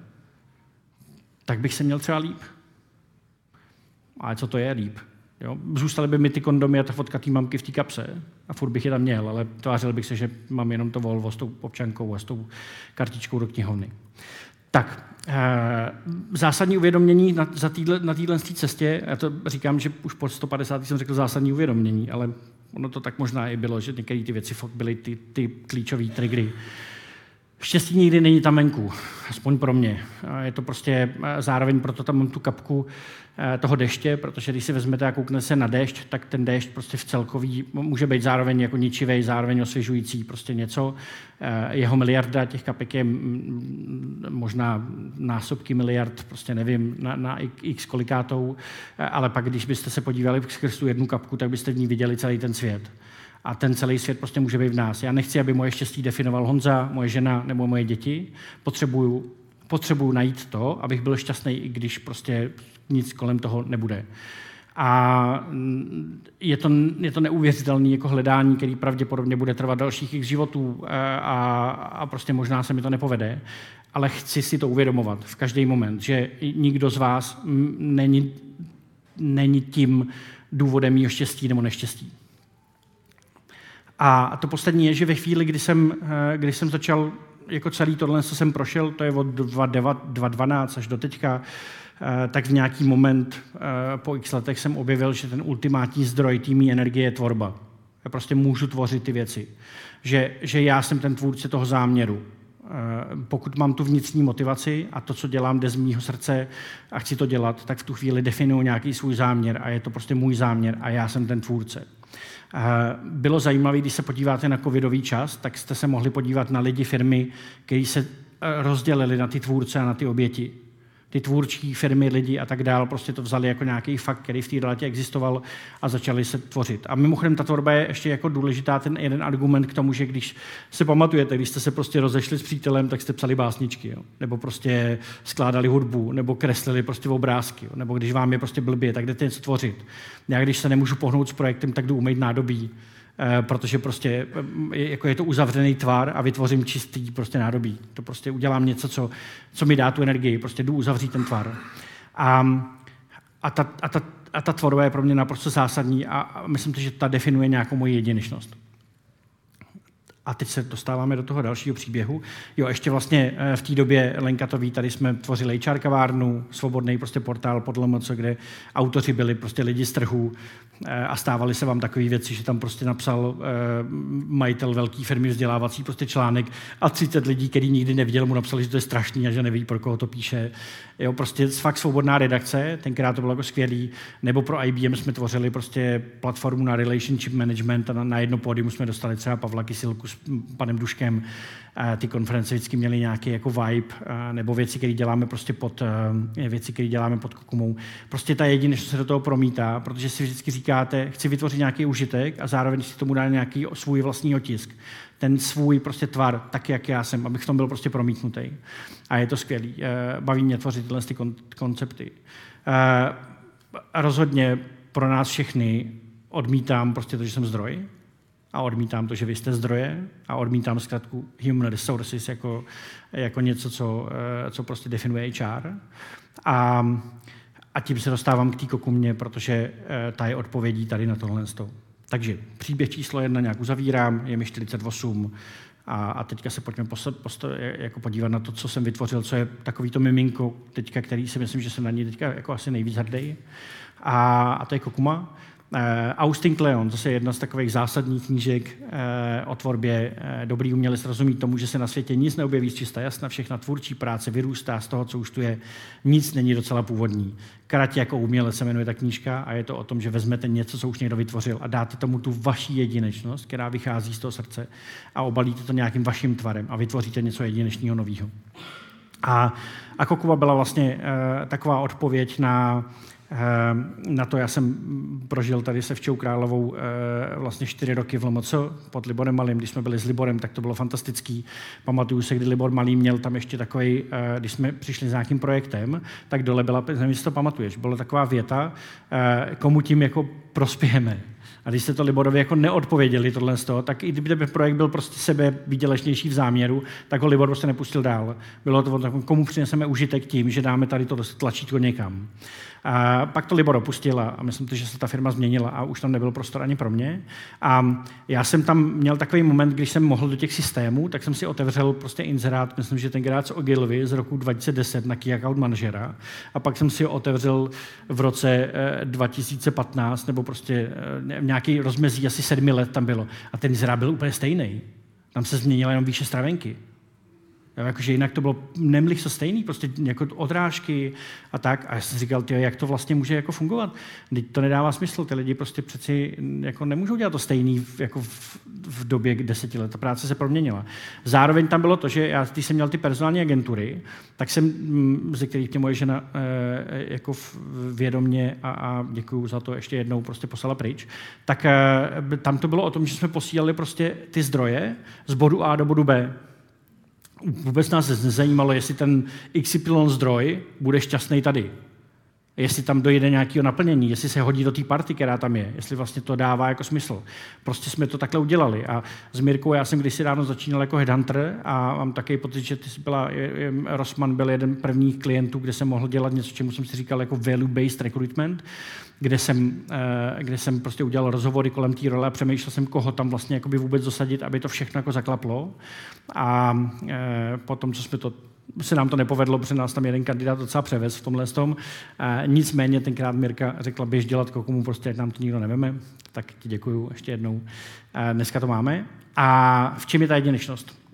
tak bych se měl třeba líp. A co to je líp? Jo? Zůstaly by mi ty kondomy a ta fotka té mamky v té kapse a furt bych je tam měl, ale tvářil bych se, že mám jenom to Volvo s tou občankou a s tou kartičkou do knihovny. Tak, eh, zásadní uvědomění na, na téhle cestě, já to říkám, že už po 150. jsem řekl zásadní uvědomění, ale ono to tak možná i bylo, že některé ty věci byly ty, ty klíčové triggery. Štěstí nikdy není tam venku, aspoň pro mě. Je to prostě, eh, zároveň proto tam mám tu kapku eh, toho deště, protože když si vezmete a kouknete se na déšť, tak ten déšť prostě v celkový může být zároveň jako ničivý, zároveň osvěžující, prostě něco. Eh, jeho miliarda těch kapek je možná násobky miliard, prostě nevím, na, na x kolikátou, ale pak, když byste se podívali skrz tu jednu kapku, tak byste v ní viděli celý ten svět a ten celý svět prostě může být v nás. Já nechci, aby moje štěstí definoval Honza, moje žena nebo moje děti. Potřebuju, potřebuju najít to, abych byl šťastný, i když prostě nic kolem toho nebude. A je to, je to neuvěřitelné jako hledání, který pravděpodobně bude trvat dalších x životů eh, a, a prostě možná se mi to nepovede. Ale chci si to uvědomovat v každý moment, že nikdo z vás není, není tím důvodem mého štěstí nebo neštěstí. A to poslední je, že ve chvíli, kdy jsem, eh, kdy jsem začal jako celý tohle, co jsem prošel, to je od 2012 až do teďka, eh, tak v nějaký moment eh, po x letech jsem objevil, že ten ultimátní zdroj týmí energie je tvorba. Já prostě můžu tvořit ty věci. Že, že já jsem ten tvůrce toho záměru. Pokud mám tu vnitřní motivaci a to, co dělám, jde z mýho srdce a chci to dělat, tak v tu chvíli definuju nějaký svůj záměr a je to prostě můj záměr a já jsem ten tvůrce. Bylo zajímavé, když se podíváte na covidový čas, tak jste se mohli podívat na lidi firmy, kteří se eh, rozdělili na ty tvůrce a na ty oběti ty tvůrčí firmy, lidi a tak dál, prostě to vzali jako nějaký fakt, který v té realitě existoval a začali se tvořit. A mimochodem ta tvorba je ještě jako důležitá ten jeden argument k tomu, že když se pamatujete, když jste se prostě rozešli s přítelem, tak jste psali básničky, jo? nebo prostě skládali hudbu, nebo kreslili prostě obrázky, jo? nebo když vám je prostě blbě, tak jdete něco tvořit. Já když se nemůžu pohnout s projektem, tak jdu umýt nádobí, protože prostě eh, jako je to uzavřený tvar a vytvořím čistý prostě nádobí. To prostě udělám něco, co, co mi dá tu energii, prostě jdu uzavřít ten tvar. A, a, ta, a, ta, a ta tvorba je pro mě naprosto zásadní a, a myslím, že ta definuje nějakou moji jedinečnost. A teď se dostáváme do toho dalšího příběhu. Jo, ještě vlastně eh, v té době Lenka to ví, tady jsme tvořili HR kavárnu, svobodný prostě portál podle moc, kde autoři byli prostě lidi z trhu eh, a stávaly se vám takové věci, že tam prostě napsal eh, majitel velké firmy vzdělávací prostě článek a 30 lidí, který nikdy neviděl, mu napsali, že to je strašný a že neví, pro koho to píše. Jo, prostě fakt svobodná redakce, tenkrát to bylo jako skvělý, nebo pro IBM jsme tvořili prostě platformu na relationship management a na, na jedno pódium jsme dostali třeba Pavla Kysilku panem Duškem. Ty konference vždycky měly nějaký jako vibe, nebo věci, které děláme prostě pod, věci, které děláme pod kokumou. Prostě ta jedinečnost se do toho promítá, protože si vždycky říkáte, chci vytvořit nějaký užitek a zároveň si tomu dát nějaký svůj vlastní otisk ten svůj prostě tvar, tak, jak já jsem, abych v tom byl prostě promítnutý. A je to skvělý. Baví mě tvořit tyhle ty koncepty. Rozhodně pro nás všechny odmítám prostě to, že jsem zdroj a odmítám to, že vy jste zdroje a odmítám zkrátku human resources jako, jako něco, co, eh, co prostě definuje HR. A, a tím se dostávám k té kokumě, protože eh, ta je odpovědí tady na tohle. Takže příběh číslo jedna nějak uzavírám, je mi 48 a, a teďka se pojďme posto, posto, jako podívat na to, co jsem vytvořil, co je takový to miminko, teďka, který si myslím, že jsem na něj teďka jako asi nejvíc hrdý. A, a to je Kokuma. Uh, Austin Kleon, zase jedna z takových zásadních knížek uh, o tvorbě. Uh, dobrý umělec rozumí tomu, že se na světě nic neobjeví z čista jasna, všechna tvůrčí práce vyrůstá z toho, co už tu je. Nic není docela původní. Kratě jako umělec se jmenuje ta knížka a je to o tom, že vezmete něco, co už někdo vytvořil a dáte tomu tu vaši jedinečnost, která vychází z toho srdce a obalíte to nějakým vaším tvarem a vytvoříte něco jedinečného nového. A, a Kokuba byla vlastně uh, taková odpověď na na to já jsem prožil tady se Včou Královou eh, vlastně čtyři roky v Lomoco pod Liborem Malým. Když jsme byli s Liborem, tak to bylo fantastický. Pamatuju se, kdy Libor Malý měl tam ještě takový, eh, když jsme přišli s nějakým projektem, tak dole byla, nevím, to pamatuješ, byla taková věta, eh, komu tím jako prospějeme. A když jste to Liborovi jako neodpověděli tohle z toho, tak i kdyby ten projekt byl prostě sebe výdělečnější v záměru, tak ho Libor prostě nepustil dál. Bylo to komu přineseme užitek tím, že dáme tady to tlačítko někam. A pak to Libor opustil a myslím, že se ta firma změnila a už tam nebyl prostor ani pro mě. A já jsem tam měl takový moment, když jsem mohl do těch systémů, tak jsem si otevřel prostě inzerát, myslím, že tenkrát z Ogilvy z roku 2010 na Key Account Managera. A pak jsem si ho otevřel v roce 2015, eh, nebo prostě eh, nějaký rozmezí asi sedmi let tam bylo. A ten inzerát byl úplně stejný. Tam se změnila jenom výše stravenky. Jo, jakože jinak to bylo nemlich to stejný, prostě jako odrážky a tak. A já jsem říkal, tyjo, jak to vlastně může jako fungovat? Teď to nedává smysl, ty lidi prostě přeci jako nemůžou dělat to stejný jako v, v době deseti let. Ta práce se proměnila. Zároveň tam bylo to, že já, když jsem měl ty personální agentury, tak jsem, mm, ze kterých mě moje žena e, jako vědomně a, a děkuju za to ještě jednou prostě poslala pryč, tak e, tam to bylo o tom, že jsme posílali prostě ty zdroje z bodu A do bodu B vůbec nás nezajímalo, jestli ten XY zdroj bude šťastný tady. Jestli tam dojde nějakého naplnění, jestli se hodí do té party, která tam je, jestli vlastně to dává jako smysl. Prostě jsme to takhle udělali. A s Mirkou já jsem kdysi ráno začínal jako headhunter a mám takový pocit, že ty byla, Rosman byl jeden prvních klientů, kde jsem mohl dělat něco, čemu jsem si říkal jako value-based recruitment kde jsem, eh, kde jsem prostě udělal rozhovory kolem té role a přemýšlel jsem, koho tam vlastně vůbec dosadit, aby to všechno jako zaklaplo. A eh, potom, co jsme to se nám to nepovedlo, protože nás tam jeden kandidát docela převez v tomhle tom. E, nicméně tenkrát Mirka řekla, běž dělat komu, prostě ať nám to nikdo neveme. Tak ti děkuju ještě jednou. E, dneska to máme. A v čem je ta jedinečnost?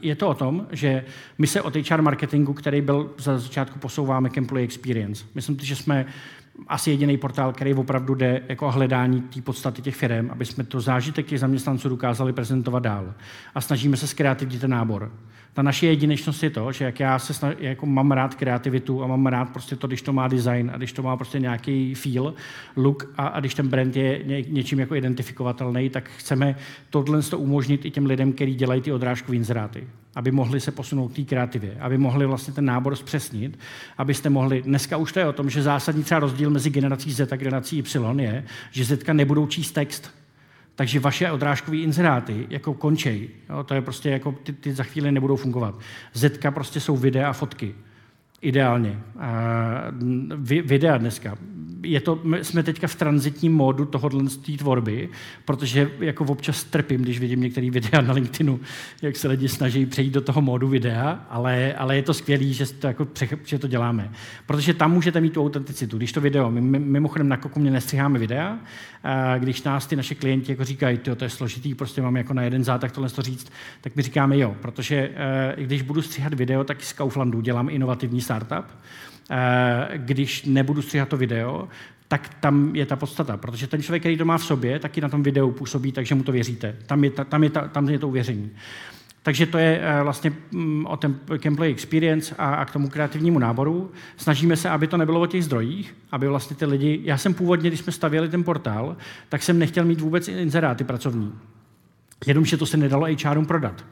Je to o tom, že my se od HR marketingu, který byl za začátku posouváme k employee experience. Myslím, že jsme asi jediný portál, který opravdu jde jako hledání té podstaty těch firm, aby jsme to zážitek těch zaměstnanců dokázali prezentovat dál. A snažíme se zkreativnit ten nábor. Ta naše jedinečnost je to, že jak já se snaž, jako mám rád kreativitu a mám rád prostě to, když to má design a když to má prostě nějaký feel, look a, a když ten brand je ně, něčím jako identifikovatelný, tak chceme tohle to umožnit i těm lidem, kteří dělají ty odrážkové inzeráty aby mohli se posunout k té kreativě, aby mohli vlastně ten nábor zpřesnit, abyste mohli, dneska už to je o tom, že zásadní třeba rozdíl mezi generací Z a generací Y je, že Z nebudou číst text, takže vaše odrážkové inzeráty jako končej. Jo, to je prostě jako, ty, ty za chvíli nebudou fungovat. Zetka prostě jsou videa a fotky. Ideálně. Uh, videa dneska. je to, jsme teďka v transitním módu tohohle tvorby, protože jako občas trpím, když vidím některé videa na LinkedInu, jak se lidi snaží přejít do toho módu videa, ale, ale je to skvělé, že to, jako, že to děláme. Protože tam můžete mít tu autenticitu. Když to video, my mimochodem na Koku mě nestřiháme videa, a když nás ty naše klienti jako říkají, to je složitý, prostě mám jako na jeden zátah tohle to říct, tak my říkáme jo, protože eh, když budu stříhat video, tak z Kauflandu dělám inovativní startup, Eh, když nebudu stříhat to video, tak tam je ta podstata. Protože ten člověk, který to má v sobě, taky na tom videu působí, takže mu to věříte. Tam je, ta, tam je, ta, tam je to uvěření. Takže to je eh, vlastně mm, o ten employee experience a, a k tomu kreativnímu náboru. Snažíme se, aby to nebylo o těch zdrojích, aby vlastně ty lidi... Já jsem původně, když jsme stavěli ten portál, tak jsem nechtěl mít vůbec inzeráty pracovní. Jenomže to se nedalo HRům prodat.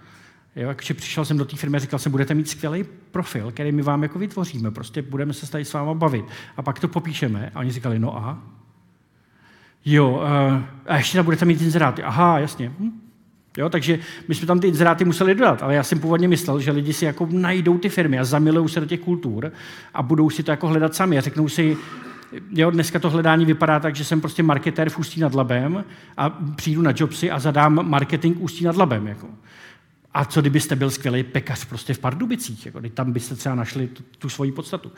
Jo, jakože přišel jsem do té firmy a říkal jsem, budete mít skvělý profil, který my vám jako vytvoříme, prostě budeme se tady s váma bavit. A pak to popíšeme. A oni říkali, no aha. Jo, uh, a ještě tam budete mít inzeráty. Aha, jasně. Hm. Jo, takže my jsme tam ty inzeráty museli dodat, ale já jsem původně myslel, že lidi si jako najdou ty firmy a zamilují se do těch kultur a budou si to jako hledat sami a řeknou si, jo, dneska to hledání vypadá tak, že jsem prostě marketér v Ústí nad Labem a přijdu na Jobsy a zadám marketing Ústí nad Labem. Jako. A co kdybyste byl skvělý pekař prostě v Pardubicích? Jako, tam byste třeba našli tu, tu svoji podstatu.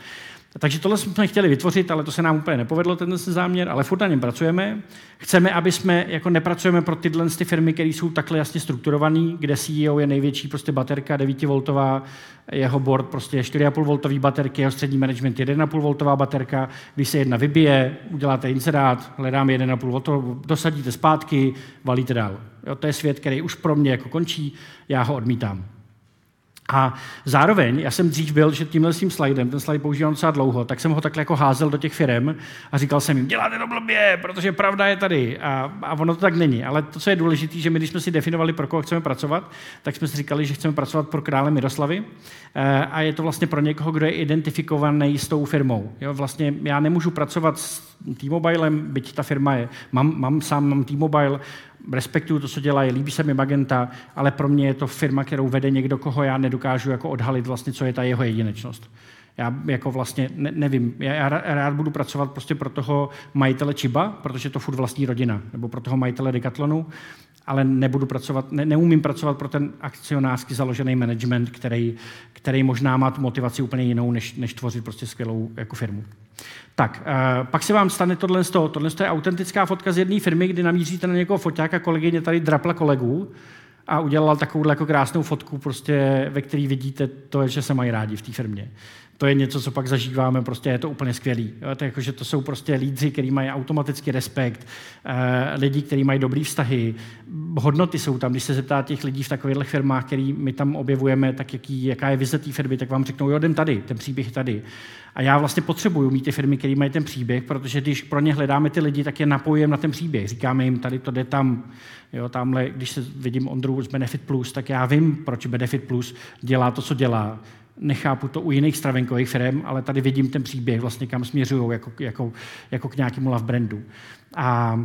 Takže tohle jsme chtěli vytvořit, ale to se nám úplně nepovedlo, ten záměr, ale furt na něm pracujeme. Chceme, aby jsme, jako nepracujeme pro tyhle ty firmy, které jsou takhle jasně strukturované, kde CEO je největší prostě baterka 9V, jeho board prostě je 4,5 V baterky, jeho střední management je 1,5 V baterka, když se jedna vybije, uděláte inserát, hledáme 1,5 V, dosadíte zpátky, valíte dál. Jo, to je svět, který už pro mě jako končí, já ho odmítám. A zároveň, já jsem dřív byl, že tímhle s tím slidem, ten slide používám docela dlouho, tak jsem ho takhle jako házel do těch firm a říkal jsem jim, děláte to blbě, protože pravda je tady. A, a ono to tak není. Ale to, co je důležité, že my, když jsme si definovali, pro koho chceme pracovat, tak jsme si říkali, že chceme pracovat pro krále Miroslavy. E, a je to vlastně pro někoho, kdo je identifikovaný s tou firmou. Jo, vlastně já nemůžu pracovat s T-Mobilem, byť ta firma je, mám, mám sám mám T-Mobile, respektuju to, co dělají, líbí se mi Magenta, ale pro mě je to firma, kterou vede někdo, koho já nedokážu jako odhalit vlastně, co je ta jeho jedinečnost. Já jako vlastně ne, nevím, já, já rád budu pracovat prostě pro toho majitele Chiba, protože to furt vlastní rodina, nebo pro toho majitele Decathlonu, ale nebudu pracovat, ne, neumím pracovat pro ten akcionářsky založený management, který, který možná má tu motivaci úplně jinou, než, než tvořit prostě skvělou jako firmu. Tak, uh, pak se vám stane tohle z toho. Tohle je autentická fotka z jedné firmy, kdy namíříte na někoho foťáka, kolegyně tady drapla kolegu a udělal takovou jako krásnou fotku, prostě, ve které vidíte to, že se mají rádi v té firmě to je něco, co pak zažíváme, prostě je to úplně skvělý. Jo? To, jako, že to jsou prostě lídři, kteří mají automaticky respekt, eh, lidi, kteří mají dobrý vztahy, hodnoty jsou tam. Když se zeptá těch lidí v takovýchhle firmách, který my tam objevujeme, tak jaký, jaká je vize té firmy, tak vám řeknou, jo, jdem tady, ten příběh je tady. A já vlastně potřebuju mít ty firmy, které mají ten příběh, protože když pro ně hledáme ty lidi, tak je napojujeme na ten příběh. Říkáme jim, tady to jde tam, jo, tamhle, když se vidím Ondru z Benefit Plus, tak já vím, proč Benefit Plus dělá to, co dělá nechápu to u jiných stravenkových firm, ale tady vidím ten příběh, vlastně kam směřují jako, jako, jako k nějakému love brandu. A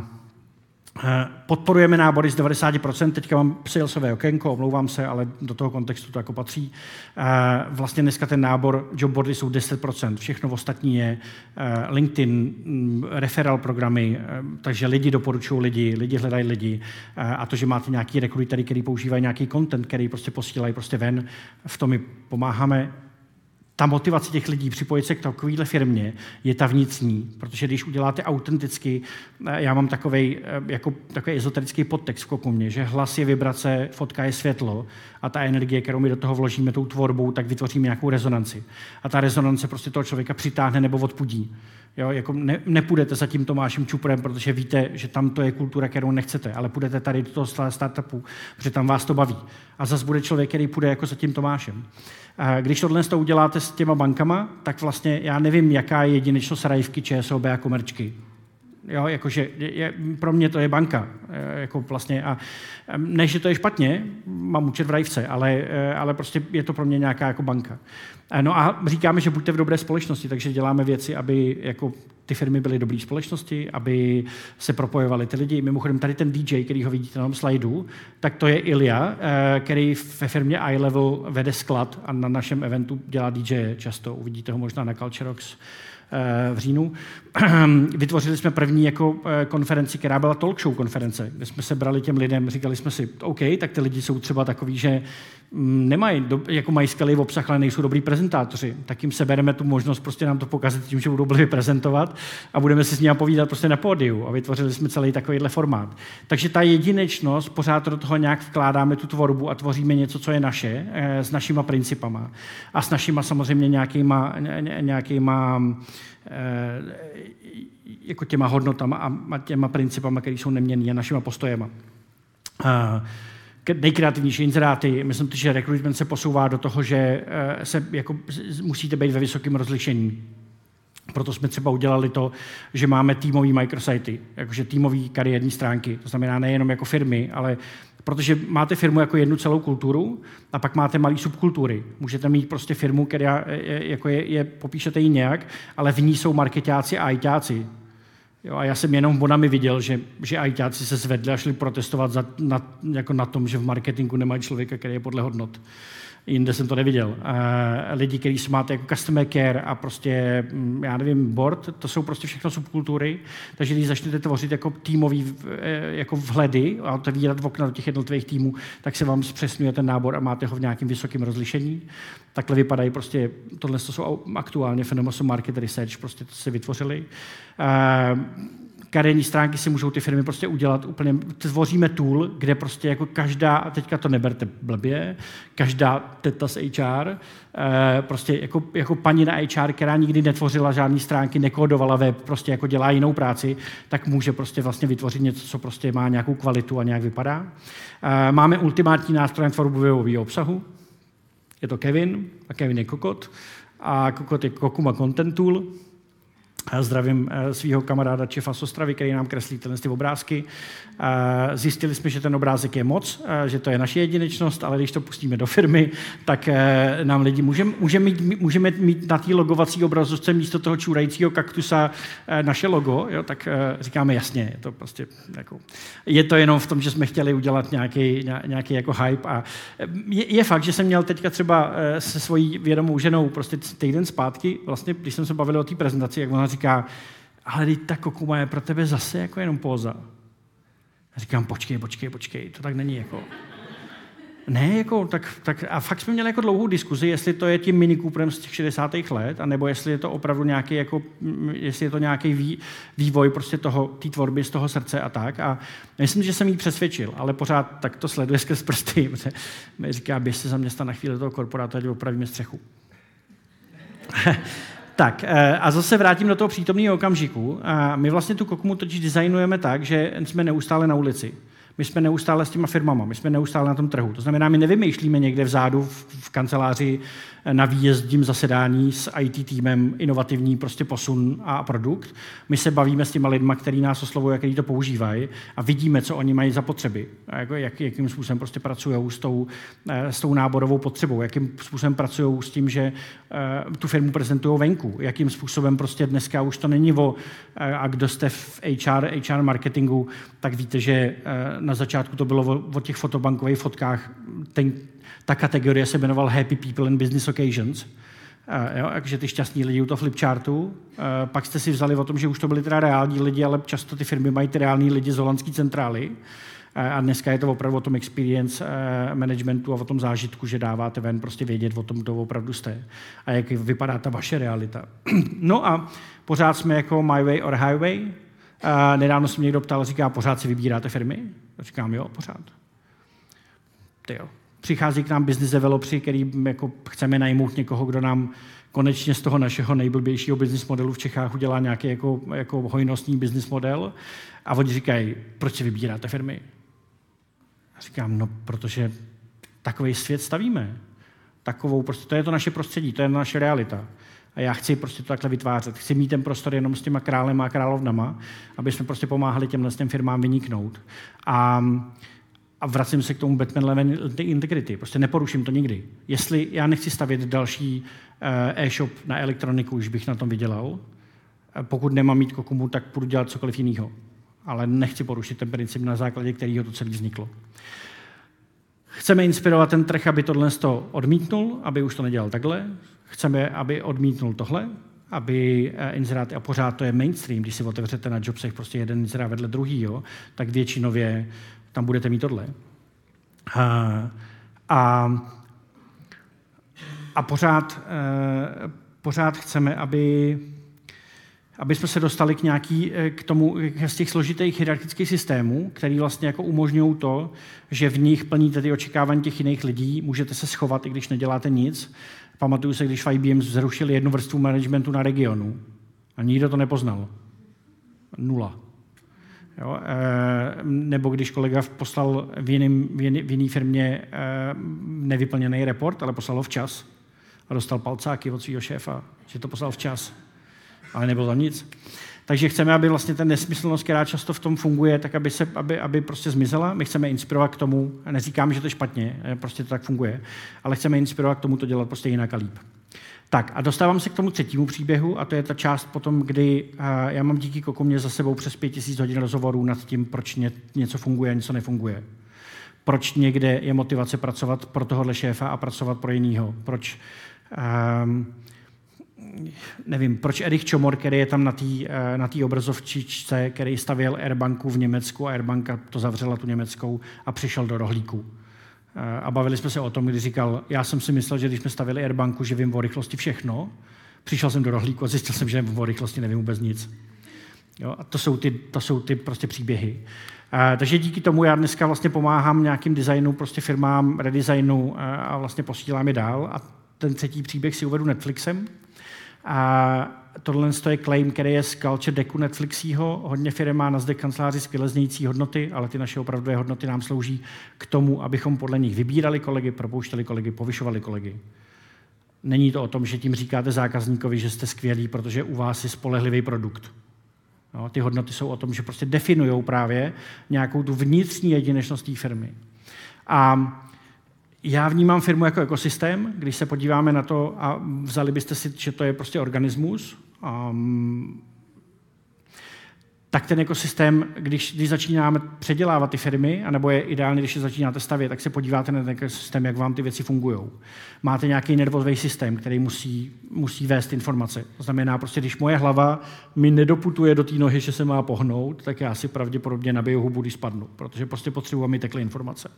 podporujeme nábory z 90%, teďka mám salesové okénko, omlouvám se, ale do toho kontextu to jako patří. Eh, vlastně dneska ten nábor, jobboardy jsou 10%, všechno ostatní je eh, LinkedIn, mm, referral programy, takže lidi doporučují lidi, lidi hledají lidi. A to, že máte nějaký rekrutery, který používají nějaký content, který prostě posílají prostě ven, v tom my pomáháme ta motivace těch lidí připojit se k takovéhle firmě je ta vnitřní, protože když uděláte autenticky, eh, já mám takový eh, jako, takový ezoterický podtext v kokumě, že hlas je vibrace, fotka je světlo a ta energie, kterou my do toho vložíme tou tvorbou, tak vytvoříme nějakou rezonanci. A ta rezonance prostě toho člověka přitáhne nebo odpudí. Jo, jako ne, nepůjdete za tím Tomášem Čuprem, protože víte, že tam to je kultura, kterou nechcete, ale půjdete tady do toho startupu, protože tam vás to baví. A zase bude člověk, který půjde jako za tím Tomášem. Když tohle to uděláte s těma bankama, tak vlastně já nevím, jaká je jedinečnost Rajvky, ČSOB a Komerčky. Jo, jakože je, pro mě to je banka. E, jako vlastně a ne, že to je špatně, mám účet v Rajvce, ale, e, ale prostě je to pro mě nějaká jako banka. E, no a říkáme, že buďte v dobré společnosti, takže děláme věci, aby jako ty firmy byly dobré společnosti, aby se propojovaly ty lidi. Mimochodem tady ten DJ, který ho vidíte na tom slajdu, tak to je Ilja, který ve firmě iLevel vede sklad a na našem eventu dělá DJ často. Uvidíte ho možná na Cultureox v říjnu. Vytvořili jsme první jako konferenci, která byla talk show konference, kde jsme se brali těm lidem, říkali jsme si, OK, tak ty lidi jsou třeba takový, že mm, nemají, jako mají skvělý obsah, ale nejsou dobrý prezentátoři. Tak jim sebereme tu možnost prostě nám to pokazit tím, že budou blbě prezentovat a budeme si s nimi povídat prostě na pódiu. A vytvořili jsme celý takovýhle formát. Takže ta jedinečnost, pořád do toho nějak vkládáme tu tvorbu a tvoříme něco, co je naše, s našima principama. A s našima samozřejmě nějakýma, nějakýma Eh, jako těma hodnotama a těma principama, které jsou neměnné a našima postojema. Nejkreativnější inzeráty, myslím, že recruitment se posouvá do toho, že eh, se jako musíte být ve vysokém rozlišení. Proto jsme třeba udělali to, že máme týmový microsity, jakože týmový kariérní stránky. To znamená nejenom jako firmy, ale Protože máte firmu jako jednu celou kulturu a pak máte malé subkultury. Můžete mít prostě firmu, která je, jako je, je, popíšete ji nějak, ale v ní jsou marketáci a ajťáci. Jo, a já jsem jenom bonami viděl, že, že ajťáci se zvedli a šli protestovat za, na, jako na tom, že v marketingu nemají člověka, který je podle hodnot. Jinde jsem to neviděl. Lidi, kteří máte jako customer care a prostě, mm, já nevím, board, to jsou prostě všechno subkultury, takže když začnete tvořit jako týmový eh, jako vhledy a otevírat okna do těch jednotlivých týmů, tak se vám zpřesňuje ten nábor a máte ho v nějakém vysokém rozlišení. Takhle vypadají prostě, tohle to jsou aktuálně fenomen market research, prostě to se vytvořili. Kariérní stránky si můžou ty firmy prostě udělat úplně, tvoříme tool, kde prostě jako každá, a teďka to neberte blbě, každá teta z HR, eh, prostě jako, jako paní na HR, která nikdy netvořila žádné stránky, nekódovala web, prostě jako dělá jinou práci, tak může prostě vlastně vytvořit něco, co prostě má nějakou kvalitu a nějak vypadá. Eh, máme ultimátní nástroj tvorbu webového obsahu, je to Kevin, a Kevin je Kokot, a Kokot je Kokuma Content Tool, Zdravím eh, svého kamaráda Čefa Sostravy, který nám kreslí tyhle ty obrázky. Zjistili jsme, že ten obrázek je moc, eh, že to je naše jedinečnost, ale když to pustíme do firmy, tak eh, nám lidi můžeme můžeme mít, můžeme mít na té logovací obrazovce místo toho čůrajícího kaktusa naše logo, jo, tak říkáme jasně, je to prostě jako, je to jenom v tom, že jsme chtěli udělat nějaký, nějaký jako hype a je, je fakt, že jsem měl teďka třeba se svojí vědomou ženou prostě týden zpátky, vlastně, když jsem se bavil o té prezentaci, jak ona říká, ale teď ta kokuma je pro tebe zase jako jenom póza. A říkám, počkej, počkej, počkej, to tak není jako... Ne, jako, tak, tak, a fakt jsme měli jako dlouhou diskuzi, jestli to je tím Mini Cooperem z těch 60. let, anebo jestli je to opravdu nějaký, jako, jestli je to nějaký vý, vývoj prostě toho, té tvorby z toho srdce a tak. A myslím, že jsem jí přesvědčil, ale pořád tak to sleduje skrz prsty. Mi říká, běž se zaměstnat na chvíli toho korporátu, ať opravíme střechu. Tak eh, a zase vrátím do toho přítomného okamžiku. My vlastně tu kokmu totiž designujeme tak, že jsme neustále na ulici. My jsme neustále s těma firmama, my jsme neustále na tom trhu. To znamená, my nevymýšlíme někde vzadu v, v kanceláři na výjezdním zasedání s IT týmem inovativní prostě posun a produkt. My se bavíme s těma lidma, kteří nás oslovují a kteří to používají a vidíme, co oni mají za potřeby. A jako, jak, jakým způsobem prostě pracují s tou, eh, s tou náborovou potřebou, jakým způsobem pracují s tím, že uh, tu firmu prezentují venku, jakým způsobem prostě dneska už to není o, a kdo jste v HR, HR marketingu, tak víte, že na začátku to bylo o, o těch fotobankových fotkách. Ten, ta kategorie se jmenoval Happy People in Business Occasions. Uh, jo, takže ty šťastní lidi u toho flipchartu. Uh, pak jste si vzali o tom, že už to byli teda reální lidi, ale často ty firmy mají ty reální lidi z holandské centrály. Uh, a dneska je to opravdu o tom experience managementu a o tom zážitku, že dáváte ven prostě vědět o tom, kdo opravdu jste a jak vypadá ta vaše realita. no a pořád jsme jako My Way or Highway. Nedávno se mě někdo ptal, říká, pořád si vybíráte firmy? Říkám, jo, pořád. Ty jo, přichází k nám business developři, který jako chceme najmout někoho, kdo nám konečně z toho našeho nejblbějšího business modelu v Čechách udělá nějaký jako, jako hojnostní business model. A oni říkají, proč si vybíráte firmy? A říkám, no, protože takový svět stavíme. Takovou, prostě, to je to naše prostředí, to je naše realita. A já chci prostě to takhle vytvářet. Chci mít ten prostor jenom s těma králem a královnama, aby jsme prostě pomáhali těmhle těm firmám vyniknout. A a vracím se k tomu Batman Level Integrity. Prostě neporuším to nikdy. Jestli já nechci stavět další eh, e-shop na elektroniku, už bych na tom vydělal. Eh, pokud nemám mít kokumu, tak budu dělat cokoliv jiného. Ale nechci porušit ten princip, na základě kterého to celé vzniklo. Chceme inspirovat ten trh, aby tohle to odmítnul, aby už to nedělal takhle. Chceme, aby odmítnul tohle. aby eh, inzeráty, a pořád to je mainstream, když si otevřete na jobsech prostě jeden inzerát vedle druhýho, tak většinově tam budete mít tohle. A, a, a pořád, eh, pořád chceme, aby aby jsme se dostali k, nějaký, eh, k tomu, z těch složitých hierarchických systémů, který vlastně jako umožňují to, že v nich plníte ty očekávání těch jiných lidí, můžete se schovat, i když neděláte nic. Pamatuju se, když v IBM zrušili jednu vrstvu managementu na regionu a nikdo to nepoznal. Nula. Jo, e, nebo když kolega poslal v, jiným, v, jiný, v jiný firmě e, nevyplněný report, ale poslal ho včas a dostal palcáky od svého šéfa, že to poslal včas ale nebylo tam nic. Takže chceme, aby vlastně ten nesmyslnost, která často v tom funguje, tak aby, se, aby, aby prostě zmizela. My chceme inspirovat k tomu, neříkám, že to je špatně, eh, prostě to tak funguje, ale chceme inspirovat k tomu to dělat prostě jinak a líp. Tak a dostávám se k tomu třetímu příběhu a to je ta část potom, kdy uh, já mám díky Kokomě za sebou přes pět tisíc hodin rozhovorů nad tím, proč ně, něco funguje a něco nefunguje. Proč někde je motivace pracovat pro tohohle šéfa a pracovat pro jinýho. Proč um, nevím, proč Erich Čomor, který je tam na té eh, na obrazovčičce, který stavěl Airbanku v Německu a Airbanka to zavřela tu německou a přišel do rohlíku. Eh, a bavili jsme se o tom, kdy říkal, já jsem si myslel, že když jsme stavili Airbanku, že vím o rychlosti všechno, přišel jsem do rohlíku a zjistil jsem, že o rychlosti nevím vůbec nic. Jo? A to jsou ty, to jsou ty prostě příběhy. A, eh, takže díky tomu já dneska vlastně pomáhám nějakým designu, prostě firmám, redesignu a, a vlastně posílám je dál. A ten třetí příběh si uvedu Netflixem. A tohle je claim, který je z culture decku Netflixího. Hodně firm má na zde kanceláři skvěle znějící hodnoty, ale ty naše opravdové hodnoty nám slouží k tomu, abychom podle nich vybírali kolegy, propouštěli kolegy, povyšovali kolegy. Není to o tom, že tím říkáte zákazníkovi, že jste skvělý, protože u vás je spolehlivý produkt. No, ty hodnoty jsou o tom, že prostě definují právě nějakou tu vnitřní jedinečnost té firmy. A já vnímám firmu jako ekosystém, když se podíváme na to a vzali byste si, že to je prostě organismus, um, tak ten ekosystém, když, když začínáme předělávat ty firmy, anebo je ideálně, když je začínáte stavět, tak se podíváte na ten ekosystém, jak vám ty věci fungují. Máte nějaký nervový systém, který musí, musí vést informace. To znamená, prostě, když moje hlava mi nedoputuje do té nohy, že se má pohnout, tak já si pravděpodobně nabiju hubu, když spadnu, protože prostě potřebuji, aby tekly informace.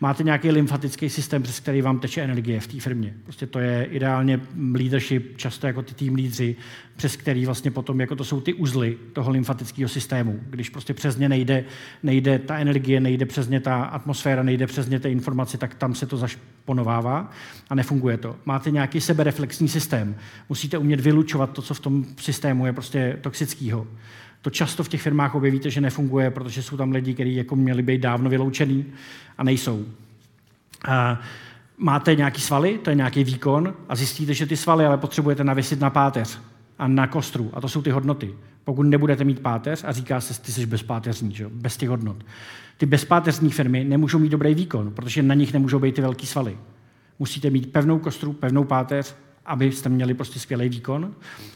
Máte nějaký lymfatický systém, přes který vám teče energie v té firmě. Prostě to je ideálně leadership, často jako ty tým lídři, přes který vlastně potom, jako to jsou ty uzly toho lymfatického systému. Když prostě přes ně nejde, nejde ta energie, nejde přes ně ta atmosféra, nejde přes ně ty informace, tak tam se to zašponovává a nefunguje to. Máte nějaký sebereflexní systém. Musíte umět vylučovat to, co v tom systému je prostě toxického. To často v těch firmách objevíte, že nefunguje, protože jsou tam lidi, kteří jako měli být dávno vyloučený a nejsou. A máte nějaký svaly, to je nějaký výkon a zjistíte, že ty svaly ale potřebujete navěsit na páteř a na kostru. A to jsou ty hodnoty. Pokud nebudete mít páteř a říká se, ty jsi bezpáteřní, že? bez těch hodnot. Ty bezpáteřní firmy nemůžou mít dobrý výkon, protože na nich nemůžou být ty velké svaly. Musíte mít pevnou kostru, pevnou páteř, abyste měli prostě skvělý výkon.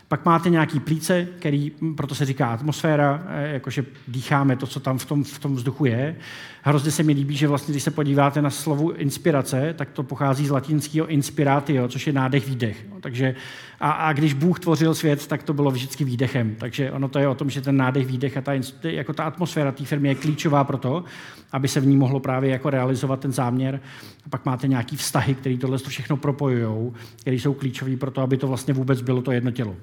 Pak máte nějaký plíce, který, proto se říká atmosféra, eh, jakože dýcháme to, co tam v tom, v tom vzduchu je. Hrozně se mi líbí, že vlastně, když se podíváte na slovo inspirace, tak to pochází z latinského inspiratio, což je nádech, výdech. Takže, a, a, když Bůh tvořil svět, tak to bylo vždycky výdechem. Takže ono to je o tom, že ten nádech, výdech a ta, jako ta atmosféra té firmy je klíčová pro to, aby se v ní mohlo právě jako realizovat ten záměr. A pak máte nějaký vztahy, které tohle všechno propojují, které jsou klíčové pro to, aby to vlastně vůbec bylo to jedno tělo.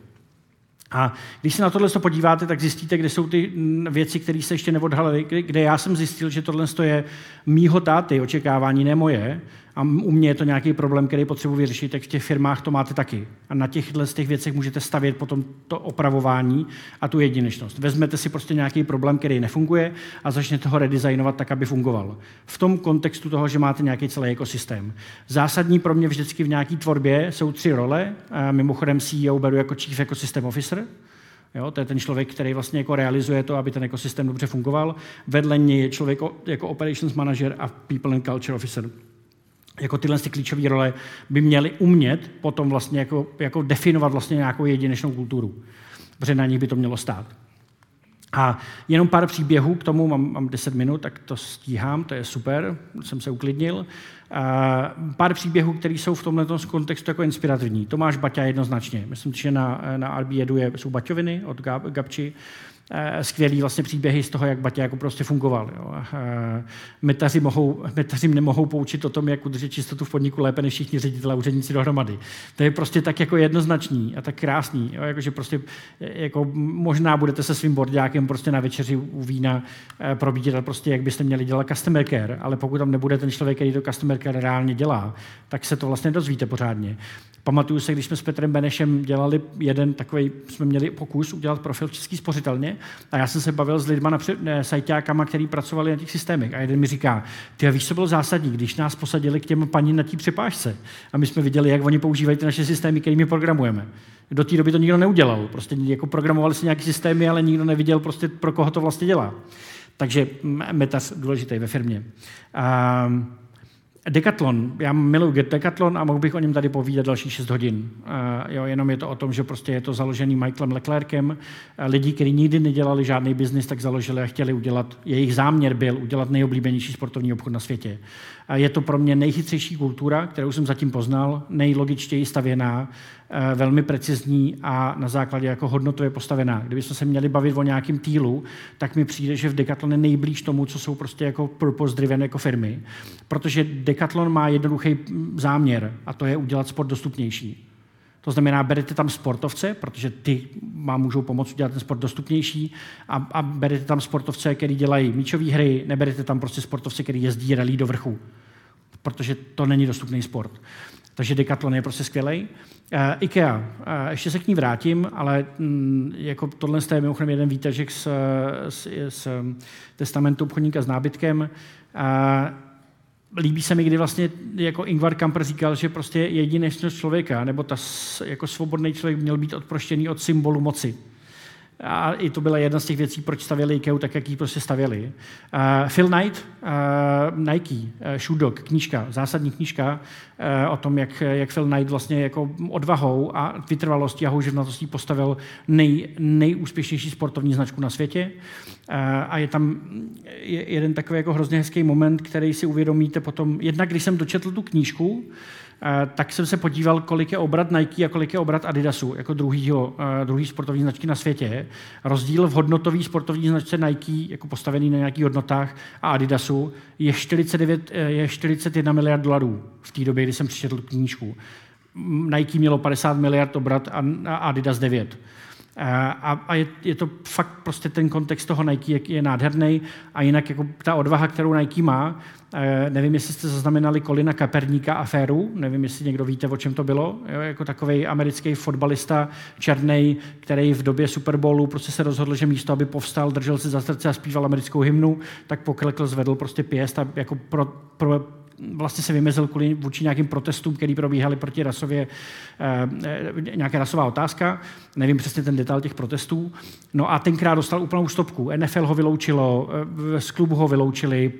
A když se na tohle podíváte, tak zjistíte, kde jsou ty věci, které se ještě neodhalily, kde já jsem zjistil, že tohle je mýho táty, očekávání, ne moje, a u mě je to nějaký problém, který potřebuji vyřešit, tak v těch firmách to máte taky. A na těchto z těch věcech můžete stavět potom to opravování a tu jedinečnost. Vezmete si prostě nějaký problém, který nefunguje a začnete ho redesignovat tak, aby fungoval. V tom kontextu toho, že máte nějaký celý ekosystém. Zásadní pro mě vždycky v nějaké tvorbě jsou tři role. Mimochodem CEO beru jako Chief Ecosystem Officer, Jo, to je ten člověk, který vlastně jako realizuje to, aby ten ekosystém dobře fungoval. Vedle něj je člověk jako operations manager a people and culture officer jako tyhle ty klíčové role by měly umět potom vlastně jako, jako definovat vlastně nějakou jedinečnou kulturu. Protože na nich by to mělo stát. A jenom pár příběhů k tomu, mám, mám 10 minut, tak to stíhám, to je super, jsem se uklidnil. A pár příběhů, které jsou v tomhle kontextu jako inspirativní. Tomáš Baťa jednoznačně. Myslím, že na, na Arbi jedu je, jsou Baťoviny od Gab, Gabči. Eh, skvělý vlastně příběhy z toho, jak Batě jako prostě fungoval. Jo. Eh, metaři, mohou, metaři nemohou poučit o tom, jak udržet čistotu v podniku lépe než všichni ředitelé a úředníci dohromady. To je prostě tak jako jednoznačný a tak krásný. Jo. Jako, že prostě eh, jako možná budete se svým bordákem prostě na večeři u vína probírat prostě, jak byste měli dělat customer care, ale pokud tam nebude ten člověk, který to customer care reálně dělá, tak se to vlastně dozvíte pořádně. Pamatuju se, když jsme s Petrem Benešem dělali jeden takový, jsme měli pokus udělat profil v Český spořitelně a já jsem se bavil s lidmi, na sajťákama, kteří pracovali na těch systémech. A jeden mi říká, ty víš, co bylo zásadní, když nás posadili k těm paní na té přepážce a my jsme viděli, jak oni používají ty naše systémy, kterými programujeme. Do té doby to nikdo neudělal. Prostě jako programovali si nějaké systémy, ale nikdo neviděl, prostě, pro koho to vlastně dělá. Takže metas důležitý ve firmě. Um, Decathlon, já miluji Decathlon a mohl bych o něm tady povídat další 6 hodin. Uh, jo, jenom je to o tom, že prostě je to založený Michaelem Leclerkem. Uh, lidi, kteří nikdy nedělali žádný biznis, tak založili a chtěli udělat, jejich záměr byl udělat nejoblíbenější sportovní obchod na světě. Je to pro mě nejchytřejší kultura, kterou jsem zatím poznal, nejlogičtěji stavěná, eh, velmi precizní a na základě jako hodnotově postavená. Kdybychom se měli bavit o nějakém týlu, tak mi přijde, že v Decathlon je nejblíž tomu, co jsou prostě jako purpose-driven jako firmy, protože Decathlon má jednoduchý záměr a to je udělat sport dostupnější. To znamená, berete tam sportovce, protože ty vám můžou pomoct udělat ten sport dostupnější a, a berete tam sportovce, který dělají míčové hry, neberete tam prostě sportovce, který jezdí rally do vrchu, protože to není dostupný sport. Takže Decathlon je prostě skvělý. Uh, IKEA, uh, ještě se k ní vrátím, ale mm, jako tohle je mimochodem jeden výtažek z, z, z testamentu obchodníka s nábytkem. Uh, líbí se mi, kdy vlastně jako Ingvar Kamper říkal, že prostě jedinečnost člověka, nebo ta jako svobodný člověk měl být odproštěný od symbolu moci. A i to byla jedna z těch věcí, proč stavěli IKEA tak, jak ji prostě stavěli. Uh, Phil Knight, uh, Nike, uh, Shoe Dog, knížka, zásadní knížka uh, o tom, jak, jak Phil Knight vlastně jako odvahou a vytrvalostí a houževnatostí postavil nej, nejúspěšnější sportovní značku na světě. Uh, a je tam jeden takový jako hrozně hezký moment, který si uvědomíte potom, jednak když jsem dočetl tu knížku, tak jsem se podíval, kolik je obrat Nike a kolik je obrat Adidasu, jako druhýho, eh, druhý sportovní značky na světě. Rozdíl v hodnotový sportovní značce Nike, jako postavený na nějakých hodnotách, a Adidasu je, 49, eh, je 41 miliard dolarů v té době, kdy jsem přečetl knížku. Nike mělo 50 miliard obrat a Adidas 9. A, a je, je to fakt prostě ten kontext toho Nike je, je nádherný a jinak jako ta odvaha, kterou Nike má, eh, nevím, jestli jste zaznamenali Kolina Kaperníka aféru, nevím, jestli někdo víte, o čem to bylo, jo, jako takový americký fotbalista černý, který v době Super Bowlu prostě se rozhodl, že místo, aby povstal, držel se za srdce a zpíval americkou hymnu, tak poklekl, zvedl prostě pěst a jako pro, pro, vlastně se vymezil kvůli vůči nějakým protestům, které probíhaly proti rasově, eh, nějaká rasová otázka. Nevím přesně ten detail těch protestů. No a tenkrát dostal úplnou stopku. NFL ho vyloučilo, eh, z klubu ho vyloučili,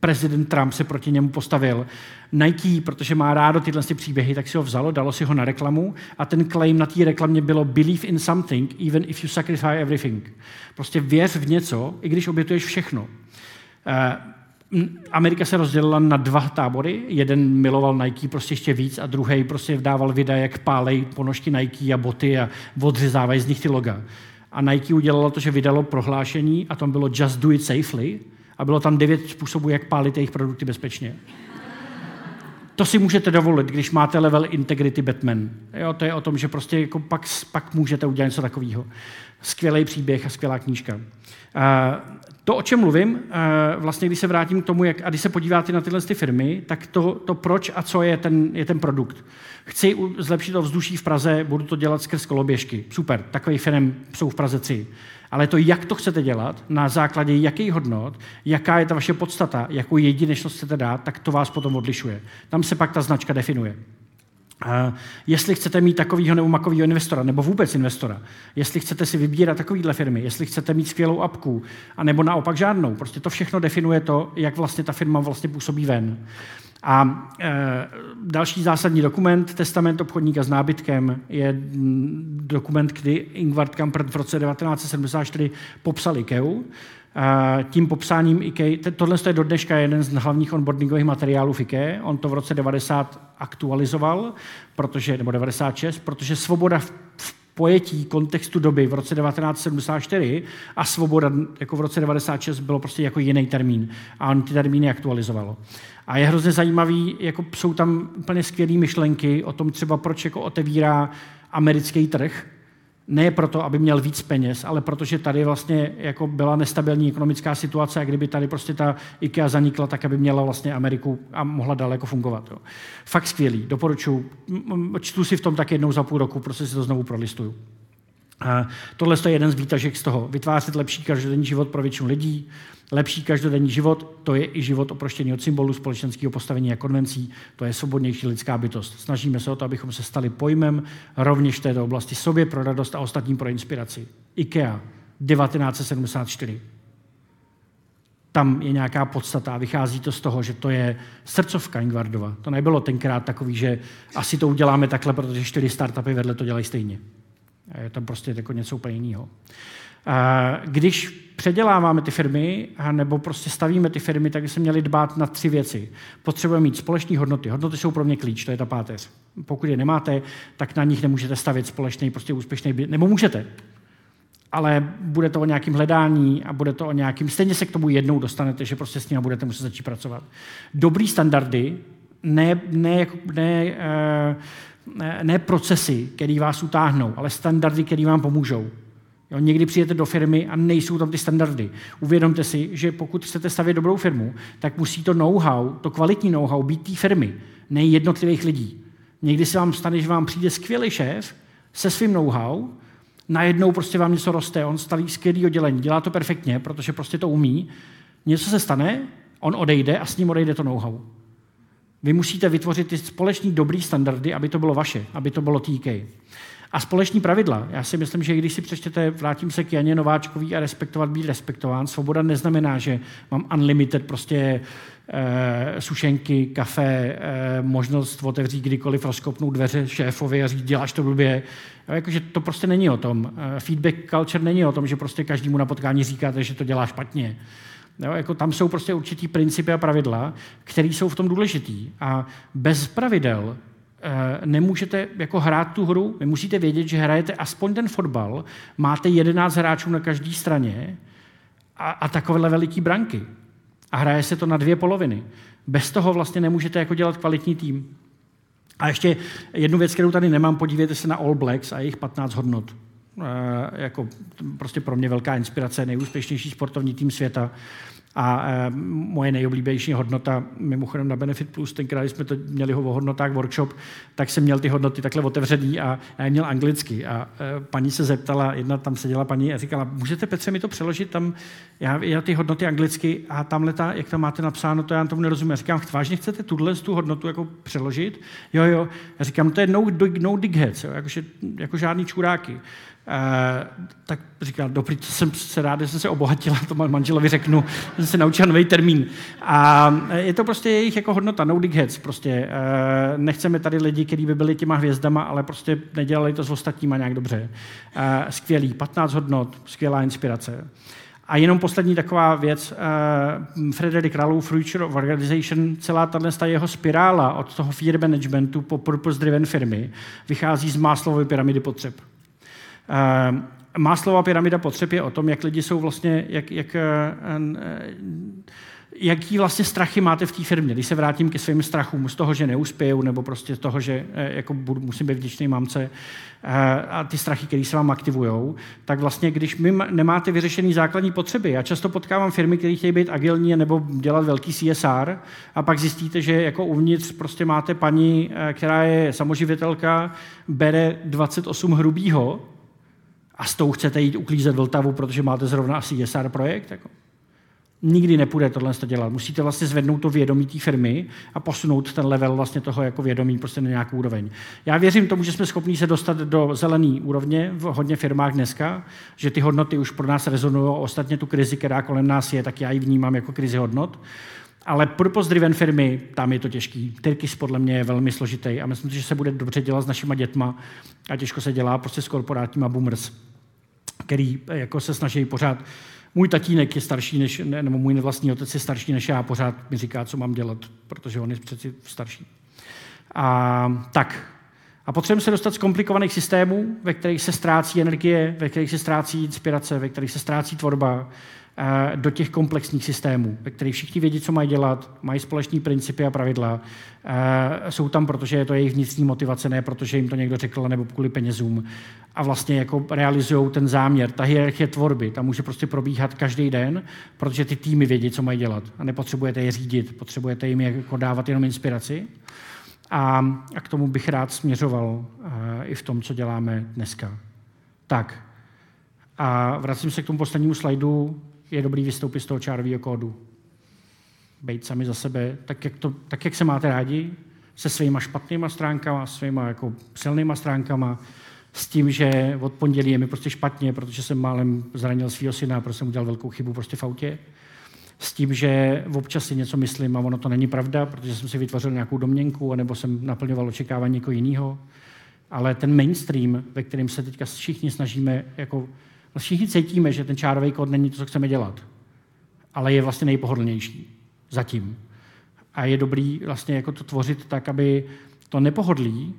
prezident Trump se proti němu postavil. Nike, protože má rádo tyhle příběhy, tak si ho vzalo, dalo si ho na reklamu a ten claim na té reklamě bylo believe in something, even if you sacrifice everything. Prostě věř v něco, i když obětuješ všechno. Eh, Amerika se rozdělila na dva tábory. Jeden miloval Nike prostě ještě víc a druhý prostě vdával videa, jak pálej ponožky Nike a boty a odřezávají z nich ty loga. A Nike udělalo to, že vydalo prohlášení a tam bylo just do it safely a bylo tam devět způsobů, jak pálit jejich produkty bezpečně. To si můžete dovolit, když máte level integrity Batman. Jo, to je o tom, že prostě jako pak, pak můžete udělat něco takového. Skvělý příběh a skvělá knížka. Uh, to, o čem mluvím, vlastně když se vrátím k tomu, jak, a když se podíváte na tyhle ty firmy, tak to, to proč a co je ten, je ten produkt. Chci zlepšit to vzduší v Praze, budu to dělat skrz koloběžky. Super, takový firm jsou v Praze tři. Ale to, jak to chcete dělat, na základě jakých hodnot, jaká je ta vaše podstata, jakou jedinečnost chcete dát, tak to vás potom odlišuje. Tam se pak ta značka definuje. Uh, jestli chcete mít takového nebo makového investora, nebo vůbec investora, jestli chcete si vybírat takovýhle firmy, jestli chcete mít skvělou apku, anebo naopak žádnou, prostě to všechno definuje to, jak vlastně ta firma vlastně působí ven. A e, další zásadní dokument, testament obchodníka s nábytkem, je dokument, kdy Ingvard Kampert v roce 1974 popsal IKEA. E, tím popsáním IKEA, tohle je do dneška jeden z hlavních onboardingových materiálů v IKEA. On to v roce 90 aktualizoval, protože, nebo 96, protože svoboda v, v pojetí kontextu doby v roce 1974 a svoboda jako v roce 96 bylo prostě jako jiný termín. A on ty termíny aktualizovalo. A je hrozně zajímavý, jako jsou tam úplně skvělé myšlenky o tom třeba, proč jako otevírá americký trh, ne proto, aby měl víc peněz, ale protože tady vlastně jako byla nestabilní ekonomická situace a kdyby tady prostě ta IKEA zanikla, tak aby měla vlastně Ameriku a mohla daleko fungovat. Jo. Fakt skvělý, doporučuji. Čtu si v tom tak jednou za půl roku, prostě si to znovu prolistuju. Tohle je jeden z výtažek z toho. Vytvářet lepší každodenní život pro většinu lidí, Lepší každodenní život, to je i život oproštěný od symbolu společenského postavení a konvencí, to je svobodnější lidská bytost. Snažíme se o to, abychom se stali pojmem rovněž v této oblasti sobě pro radost a ostatním pro inspiraci. IKEA, 1974. Tam je nějaká podstata a vychází to z toho, že to je srdcovka Ingvardova. To nebylo tenkrát takový, že asi to uděláme takhle, protože čtyři startupy vedle to dělají stejně. Je tam prostě jako něco úplně jiného. Když předěláváme ty firmy, nebo prostě stavíme ty firmy, tak bychom měli dbát na tři věci. Potřebujeme mít společné hodnoty. Hodnoty jsou pro mě klíč, to je ta páteř. Pokud je nemáte, tak na nich nemůžete stavět společný, prostě úspěšný, nebo můžete, ale bude to o nějakém hledání a bude to o nějakým, stejně se k tomu jednou dostanete, že prostě s ním budete muset začít pracovat. Dobrý standardy, ne, ne, ne, eh, ne, procesy, které vás utáhnou, ale standardy, které vám pomůžou. Jo, někdy přijete do firmy a nejsou tam ty standardy. Uvědomte si, že pokud chcete stavět dobrou firmu, tak musí to know-how, to kvalitní know-how být té firmy, ne jednotlivých lidí. Někdy se vám stane, že vám přijde skvělý šéf se svým know-how, najednou prostě vám něco roste, on staví skvělý oddělení, dělá to perfektně, protože prostě to umí, něco se stane, on odejde a s ním odejde to know-how. Vy musíte vytvořit ty společný dobrý standardy, aby to bylo vaše, aby to bylo TK. A společný pravidla. Já si myslím, že když si přečtete, vrátím se k Janě Nováčkový a respektovat, být respektován, svoboda neznamená, že mám unlimited prostě e, sušenky, kafe, e, možnost otevřít kdykoliv, rozkopnout dveře šéfovi a říct, děláš to blbě. Jo, jakože to prostě není o tom. E, feedback culture není o tom, že prostě každému na potkání říkáte, že to dělá špatně. Jo, jako tam jsou prostě určitý principy a pravidla, které jsou v tom důležitý. A bez pravidel Eh, nemůžete jako hrát tu hru, vy musíte vědět, že hrajete aspoň ten fotbal, máte 11 hráčů na každé straně a, a takovéhle veliký branky. A hraje se to na dvě poloviny. Bez toho vlastně nemůžete jako dělat kvalitní tým. A ještě jednu věc, kterou tady nemám, podívejte se na All Blacks a jejich 15 hodnot. E, jako prostě pro mě velká inspirace, nejúspěšnější sportovní tým světa. A e, moje nejoblíbenější hodnota, mimochodem na Benefit Plus, tenkrát, jsme to měli ho o hodnotách workshop, tak jsem měl ty hodnoty takhle otevřený a já je měl anglicky. A e, paní se zeptala, jedna tam seděla paní a říkala, můžete Petře mi to přeložit tam, já, já ty hodnoty anglicky a tamhle ta, jak tam máte napsáno, to já tomu nerozumím. Já říkám, vážně chcete tuhle tu hodnotu jako přeložit? Jo, jo. Já říkám, to je no, no digheads, jo, jako, jako žádný čuráky. Uh, tak říkal, dobrý, jsem se rád, že jsem se obohatila, to manželovi řeknu, že jsem se naučil nový termín. A je to prostě jejich jako hodnota, no heads, prostě. Uh, nechceme tady lidi, kteří by byli těma hvězdama, ale prostě nedělali to s ostatníma nějak dobře. Skvělý, 15 hodnot, skvělá inspirace. A jenom poslední taková věc, Frederick Ralou, Future of Organization, celá tato jeho spirála od toho fear managementu po purpose-driven firmy vychází z Maslowovy pyramidy potřeb. Uh, Máslova pyramida potřeb je o tom, jak lidi jsou vlastně, jak, jak, uh, jaký vlastně strachy máte v té firmě. Když se vrátím ke svým strachům z toho, že neuspěju, nebo prostě z toho, že jako budu, musím být vděčný mamce a ty strachy, které se vám aktivují, tak vlastně, když my nemáte vyřešený základní potřeby, já často potkávám firmy, které chtějí být agilní nebo dělat velký CSR a pak zjistíte, že jako uvnitř prostě máte paní, která je samoživitelka, bere 28 hrubýho, a s tou chcete jít uklízet Vltavu, protože máte zrovna asi JSR projekt. Jako. Nikdy nepůjde tohle dělat. Musíte vlastně zvednout to vědomí té firmy a posunout ten level vlastně toho jako vědomí prostě na nějakou úroveň. Já věřím tomu, že jsme schopni se dostat do zelené úrovně v hodně firmách dneska, že ty hodnoty už pro nás rezonují. Ostatně tu krizi, která kolem nás je, tak já ji vnímám jako krizi hodnot. Ale purpose driven firmy, tam je to těžký. Tyrkis podle mě je velmi složitý a myslím, že se bude dobře dělat s našima dětma a těžko se dělá prostě s korporátníma boomers, který jako se snaží pořád můj tatínek je starší než, ne, nebo můj nevlastní otec je starší než já, pořád mi říká, co mám dělat, protože on je přeci starší. A tak. A potřebujeme se dostat z komplikovaných systémů, ve kterých se ztrácí energie, ve kterých se ztrácí inspirace, ve kterých se ztrácí tvorba, eh, do těch komplexních systémů, ve kterých všichni vědí, co mají dělat, mají společné principy a pravidla. Eh, jsou tam, protože je to jejich vnitřní motivace, ne protože jim to někdo řekl, nebo kvůli penězům. A vlastně jako realizují ten záměr. Ta hierarchie tvorby, tam může prostě probíhat každý den, protože ty týmy vědí, co mají dělat. A nepotřebujete je řídit, potřebujete jim jako dávat jenom inspiraci. A, a k tomu bych rád směřoval uh, i v tom, co děláme dneska. Tak. A vracím se k tomu poslednímu slajdu. Je dobrý vystoupit z toho čárového kódu. Bejt sami za sebe, tak jak, to, tak jak se máte rádi, se svýma špatnýma stránkama, svýma jako silnýma stránkama, s tím, že od pondělí je mi prostě špatně, protože jsem málem zranil svého syna, protože jsem udělal velkou chybu prostě v autě s tím, že občas si něco myslím a ono to není pravda, protože jsem si vytvořil nějakou domněnku, anebo jsem naplňoval očekávání někoho jiného. Ale ten mainstream, ve kterém se teďka všichni snažíme, jako, všichni cítíme, že ten čárový kód není to, co chceme dělat, ale je vlastně nejpohodlnější zatím. A je dobrý vlastně jako to tvořit tak, aby to nepohodlí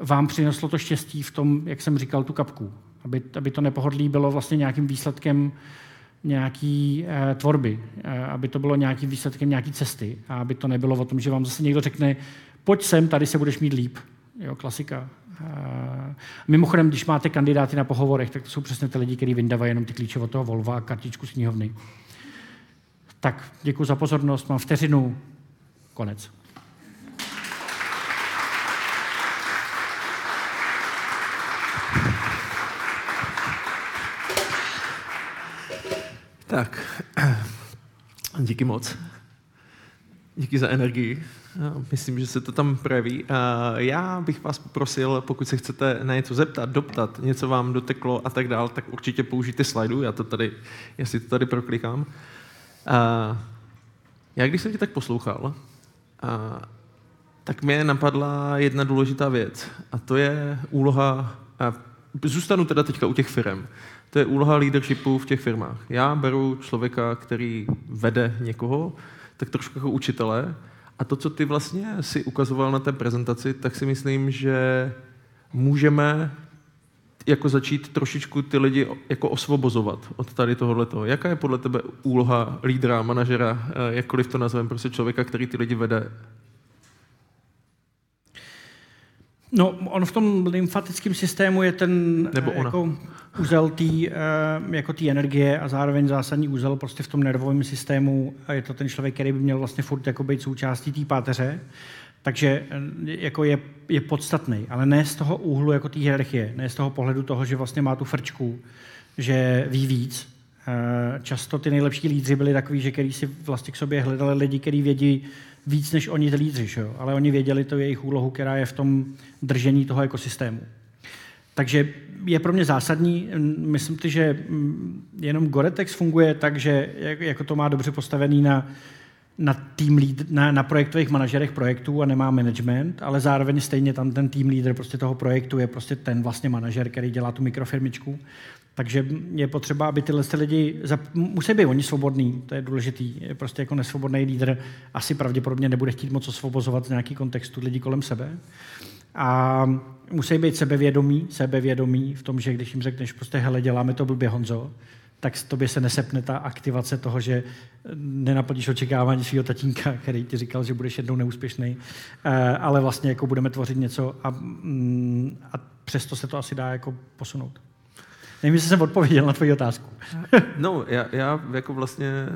vám přineslo to štěstí v tom, jak jsem říkal, tu kapku. Aby, aby to nepohodlí bylo vlastně nějakým výsledkem nějaký uh, tvorby, uh, aby to bylo nějakým výsledkem nějaký cesty a aby to nebylo o tom, že vám zase někdo řekne, pojď sem, tady se budeš mít líp. Jo, klasika. Uh, mimochodem, když máte kandidáty na pohovorech, tak to jsou přesně ty lidi, kteří vyndávají jenom ty klíče od toho Volva a kartičku z knihovny. Tak, děkuji za pozornost, mám vteřinu, konec. Tak, díky moc. Díky za energii. Myslím, že se to tam projeví. Já bych vás poprosil, pokud se chcete na něco zeptat, doptat, něco vám doteklo a tak dál, tak určitě použijte slajdu, já to tady, já si to tady proklikám. Já když jsem tě tak poslouchal, tak mě napadla jedna důležitá věc a to je úloha, zůstanu teda teďka u těch firm, to je úloha leadershipu v těch firmách. Já beru člověka, který vede někoho, tak trošku jako učitele. A to, co ty vlastně si ukazoval na té prezentaci, tak si myslím, že můžeme jako začít trošičku ty lidi jako osvobozovat od tady tohoto. Jaká je podle tebe úloha lídra, manažera, eh, jakkoliv to nazveme, prostě člověka, který ty lidi vede No, on v tom lymfatickém systému je ten Nebo ona. jako úzel tý, eh, jako tý energie a zároveň zásadní úzel prostě v tom nervovém systému. A je to ten člověk, který by měl vlastně furt jako být součástí té páteře. Takže eh, jako je, je podstatný, ale ne z toho úhlu jako té hierarchie, ne z toho pohledu toho, že vlastně má tu frčku, že ví víc. Eh, často ty nejlepší lídři byli takový, že který si vlastně k sobě hledali lidi, kteří vědí, víc než oni ty lídři, že jo? ale oni věděli to jejich úlohu, která je v tom držení toho ekosystému. Takže je pro mě zásadní, myslím si, že jenom Goretex funguje tak, že jako to má dobře postavený na, na, team lead, na, na projektových manažerech projektů a nemá management, ale zároveň stejně tam ten team leader prostě toho projektu je prostě ten vlastně manažer, který dělá tu mikrofirmičku. Takže je potřeba, aby tyhle lidi, musí být oni svobodní, to je důležitý. Je prostě jako nesvobodný lídr asi pravděpodobně nebude chtít moc osvobozovat z nějaký kontextu lidí kolem sebe. A musí být sebevědomí, sebevědomí v tom, že když jim řekneš prostě, hele, děláme to blbě Honzo, tak tobě se nesepne ta aktivace toho, že nenaplníš očekávání svého tatínka, který ti říkal, že budeš jednou neúspěšný, eh, ale vlastně jako budeme tvořit něco a, mm, a přesto se to asi dá jako posunout. Nevím, jestli jsem odpověděl na tvoji otázku. no, já, já jako vlastně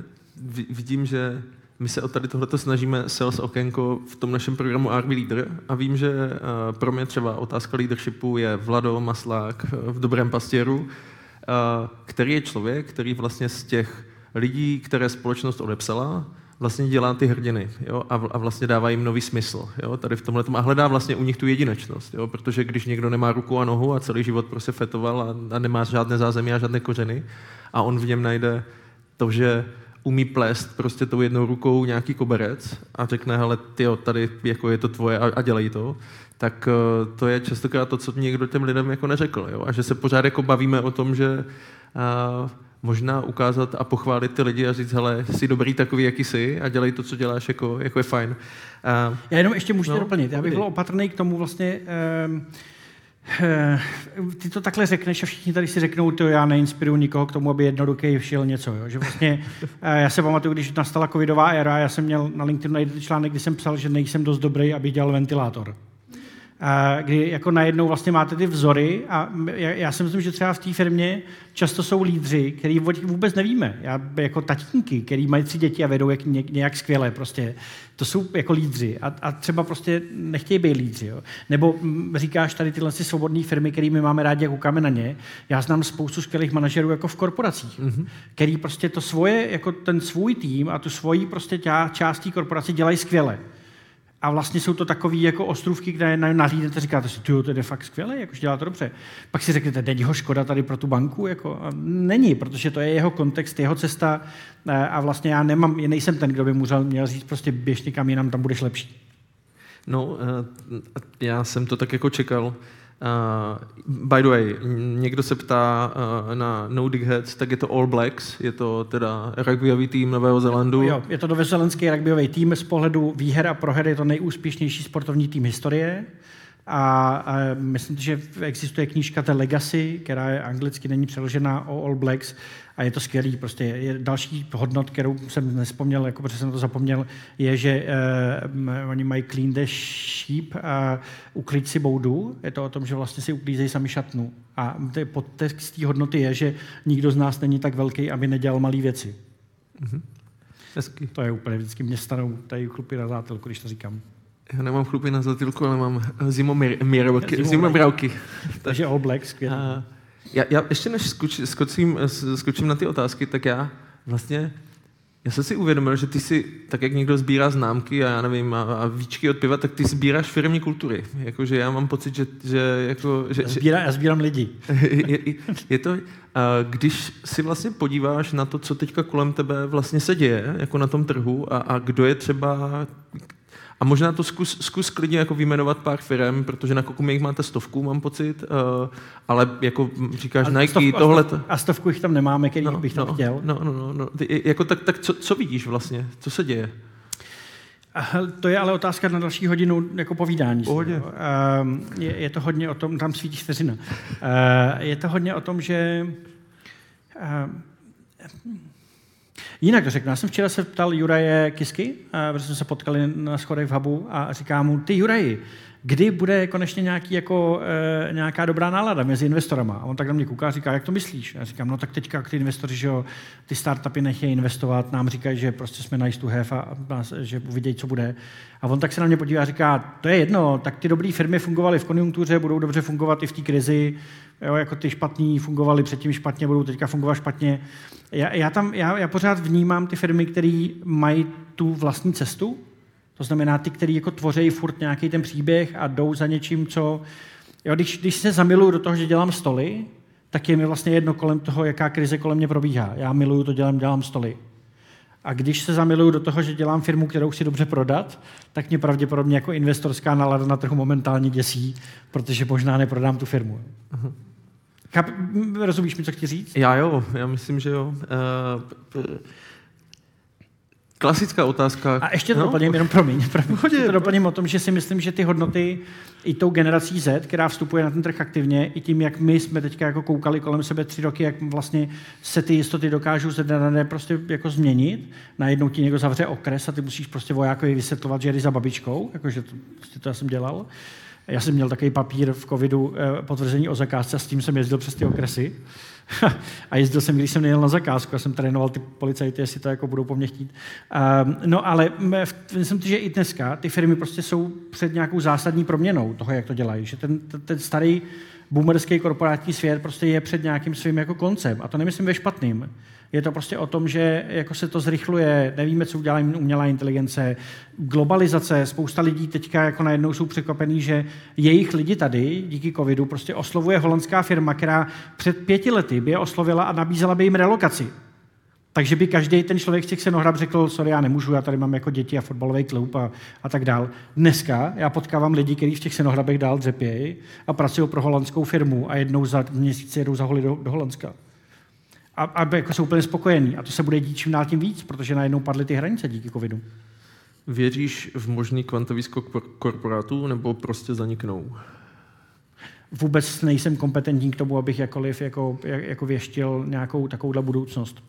vidím, že my se o tady tohleto snažíme sales okénko v tom našem programu RV Leader a vím, že eh, pro mě třeba otázka leadershipu je Vlado Maslák eh, v Dobrém pastěru, eh, který je člověk, který vlastně z těch lidí, které společnost odepsala, vlastně dělá ty hrdiny jo? A, a vlastně dává jim nový smysl jo? tady v tomhle a hledá vlastně u nich tu jedinečnost, jo? protože když někdo nemá ruku a nohu a celý život prostě fetoval a, a nemá žádné zázemí a žádné kořeny a on v něm najde to, že umí plést prostě tou jednou rukou nějaký koberec a řekne, hele, ty tady jako je to tvoje a, a dělej to, tak uh, to je častokrát to, co někdo těm lidem jako neřekl. Jo? A že se pořád jako bavíme o tom, že uh, možná ukázat a pochválit ty lidi a říct, hele, jsi dobrý takový, jaký jsi a dělej to, co děláš, jako, jako je fajn. Uh, Já jenom ještě můžu no, doplnit. Já bych byl opatrný k tomu vlastně, uh, ty to takhle řekneš a všichni tady si řeknou, to já neinspiruju nikoho k tomu, aby jednoduchý všel něco. Jo? Že vlastně, uh, já se pamatuju, když nastala covidová éra, já jsem měl na LinkedInu najít článek, kdy jsem psal, že nejsem dost dobrý, aby dělal ventilátor kdy jako najednou vlastně máte ty vzory a já si myslím, že třeba v té firmě často jsou lídři, který vůbec nevíme. Já jako tatínky, který mají tři děti a vedou jak, nějak skvěle prostě. To jsou jako lídři a, a třeba prostě nechtějí být lídři. Jo. Nebo říkáš tady tyhle si svobodné firmy, kterými máme rádi, jak koukáme na ně. Já znám spoustu skvělých manažerů jako v korporacích, mm-hmm. který prostě to svoje, jako ten svůj tým a tu svoji prostě částí korporace dělají skvěle. A vlastně jsou to takové jako ostrůvky, kde nahlídnete říkáte si, to je fakt skvělé, jakož dělá to dobře. Pak si řeknete, není ho škoda tady pro tu banku? Jako, a není, protože to je jeho kontext, jeho cesta a vlastně já nemám, nejsem ten, kdo by mu měl říct, prostě běž někam jinam, tam budeš lepší. No, e, já jsem to tak jako čekal. Uh, by the way, někdo se ptá uh, na No Dig Heads, tak je to All Blacks, je to teda rugbyový tým Nového Zelandu. Jo, je to novozelandský rugbyový tým, z pohledu výher a proher je to nejúspěšnější sportovní tým historie. A, a myslím, že existuje knížka The Legacy, která je anglicky není přeložena o All Blacks a je to skvělý. Prostě je další hodnot, kterou jsem nespomněl, jako protože jsem to zapomněl, je, že uh, oni mají clean the sheep a uklid si boudu. Je to o tom, že vlastně si uklízejí sami šatnu. A podtext té hodnoty je, že nikdo z nás není tak velký, aby nedělal malé věci. Mm-hmm. Hezky. To je úplně vždycky mě stanou tady chlupy na zátelku, když to říkám. Já nemám chlupy na zatýlku, ale mám zimomírovky. Zimomírovky. Takže All Black, skvělý. Já, já ještě než skočím, skočím, skočím na ty otázky, tak já vlastně já jsem si uvědomil, že ty si, tak jak někdo sbírá známky a já nevím, a, a víčky od piva, tak ty sbíráš firmní kultury. Jakože já mám pocit, že... že, jako, že, já, sbírá, já sbírám lidi. Je, je to, když si vlastně podíváš na to, co teďka kolem tebe vlastně se děje, jako na tom trhu a, a kdo je třeba a možná to zkus, zkus klidně jako vyjmenovat pár firm, protože na Kokumě jich máte stovku, mám pocit, uh, ale jako říkáš a Nike, stov, tohle... A stovku jich tam nemáme, který no, bych tam no, chtěl. No, no, no, no. Ty, jako, tak, tak co, co vidíš vlastně? Co se děje? To je ale otázka na další hodinu jako povídání. Pohodě. Ehm, je, je to hodně o tom, tam svítí vteřina. Je to hodně o tom, že ehm, Jinak to řeknu. Já jsem včera se ptal Juraje Kisky, protože jsme se potkali na schodech v Hubu a říkám mu, ty Juraji, kdy bude konečně nějaký, jako, e, nějaká dobrá nálada mezi investorama. A on tak na mě kouká a říká, jak to myslíš? Já říkám, no tak teďka ty investoři, že jo, ty startupy nechtějí investovat, nám říkají, že prostě jsme nice to have a, a že uvidějí, co bude. A on tak se na mě podívá a říká, to je jedno, tak ty dobré firmy fungovaly v konjunktuře, budou dobře fungovat i v té krizi, jo, jako ty špatný fungovaly předtím špatně, budou teďka fungovat špatně. Já, já, tam, já, já pořád vnímám ty firmy, které mají tu vlastní cestu, to znamená ty, který jako tvoří furt nějaký ten příběh a jdou za něčím, co... Jo, když, když se zamiluju do toho, že dělám stoly, tak je mi vlastně jedno kolem toho, jaká krize kolem mě probíhá. Já miluju to, dělám, dělám stoly. A když se zamiluju do toho, že dělám firmu, kterou si dobře prodat, tak mě pravděpodobně jako investorská nálada na trhu momentálně děsí, protože možná neprodám tu firmu. Uh-huh. Cháp, rozumíš mi, co chci říct? Já jo, já myslím, že jo. Uh, Klasická otázka. A ještě to no? doplním, jenom promiň, promiň. To doplním o tom, že si myslím, že ty hodnoty i tou generací Z, která vstupuje na ten trh aktivně, i tím, jak my jsme teďka jako koukali kolem sebe tři roky, jak vlastně se ty jistoty dokážou ze dne na prostě jako změnit. Najednou ti někdo zavře okres a ty musíš prostě vojákovi vysvětlovat, že jde za babičkou, jakože to, prostě to já jsem dělal. Já jsem měl takový papír v covidu, eh, potvrzení o zakázce, a s tím jsem jezdil přes ty okresy. a jezdil jsem, když jsem nejel na zakázku, já jsem trénoval ty policajty, jestli to jako budou po mně chtít. Um, no ale myslím, že i dneska ty firmy prostě jsou před nějakou zásadní proměnou toho, jak to dělají. Že ten, ten, ten starý boomerský korporátní svět prostě je před nějakým svým jako koncem. A to nemyslím ve špatným. Je to prostě o tom, že jako se to zrychluje, nevíme, co udělá umělá inteligence, globalizace, spousta lidí teďka jako najednou jsou překvapení, že jejich lidi tady díky covidu prostě oslovuje holandská firma, která před pěti lety by je oslovila a nabízela by jim relokaci. Takže by každý ten člověk z těch scenohrab řekl, sorry, já nemůžu, já tady mám jako děti a fotbalový klub a, a tak dál. Dneska já potkávám lidi, kteří v těch scenohrabech dál dřepějí a pracují pro holandskou firmu a jednou za měsíc jedou za holy do, do Holandska. A, a jako jsou úplně spokojení. A to se bude dít čím dál tím víc, protože najednou padly ty hranice díky covidu. Věříš v možný kvantový skok korporátů nebo prostě zaniknou? Vůbec nejsem kompetentní k tomu, abych jakoliv jako, jako věštil nějakou takovouhle budoucnost.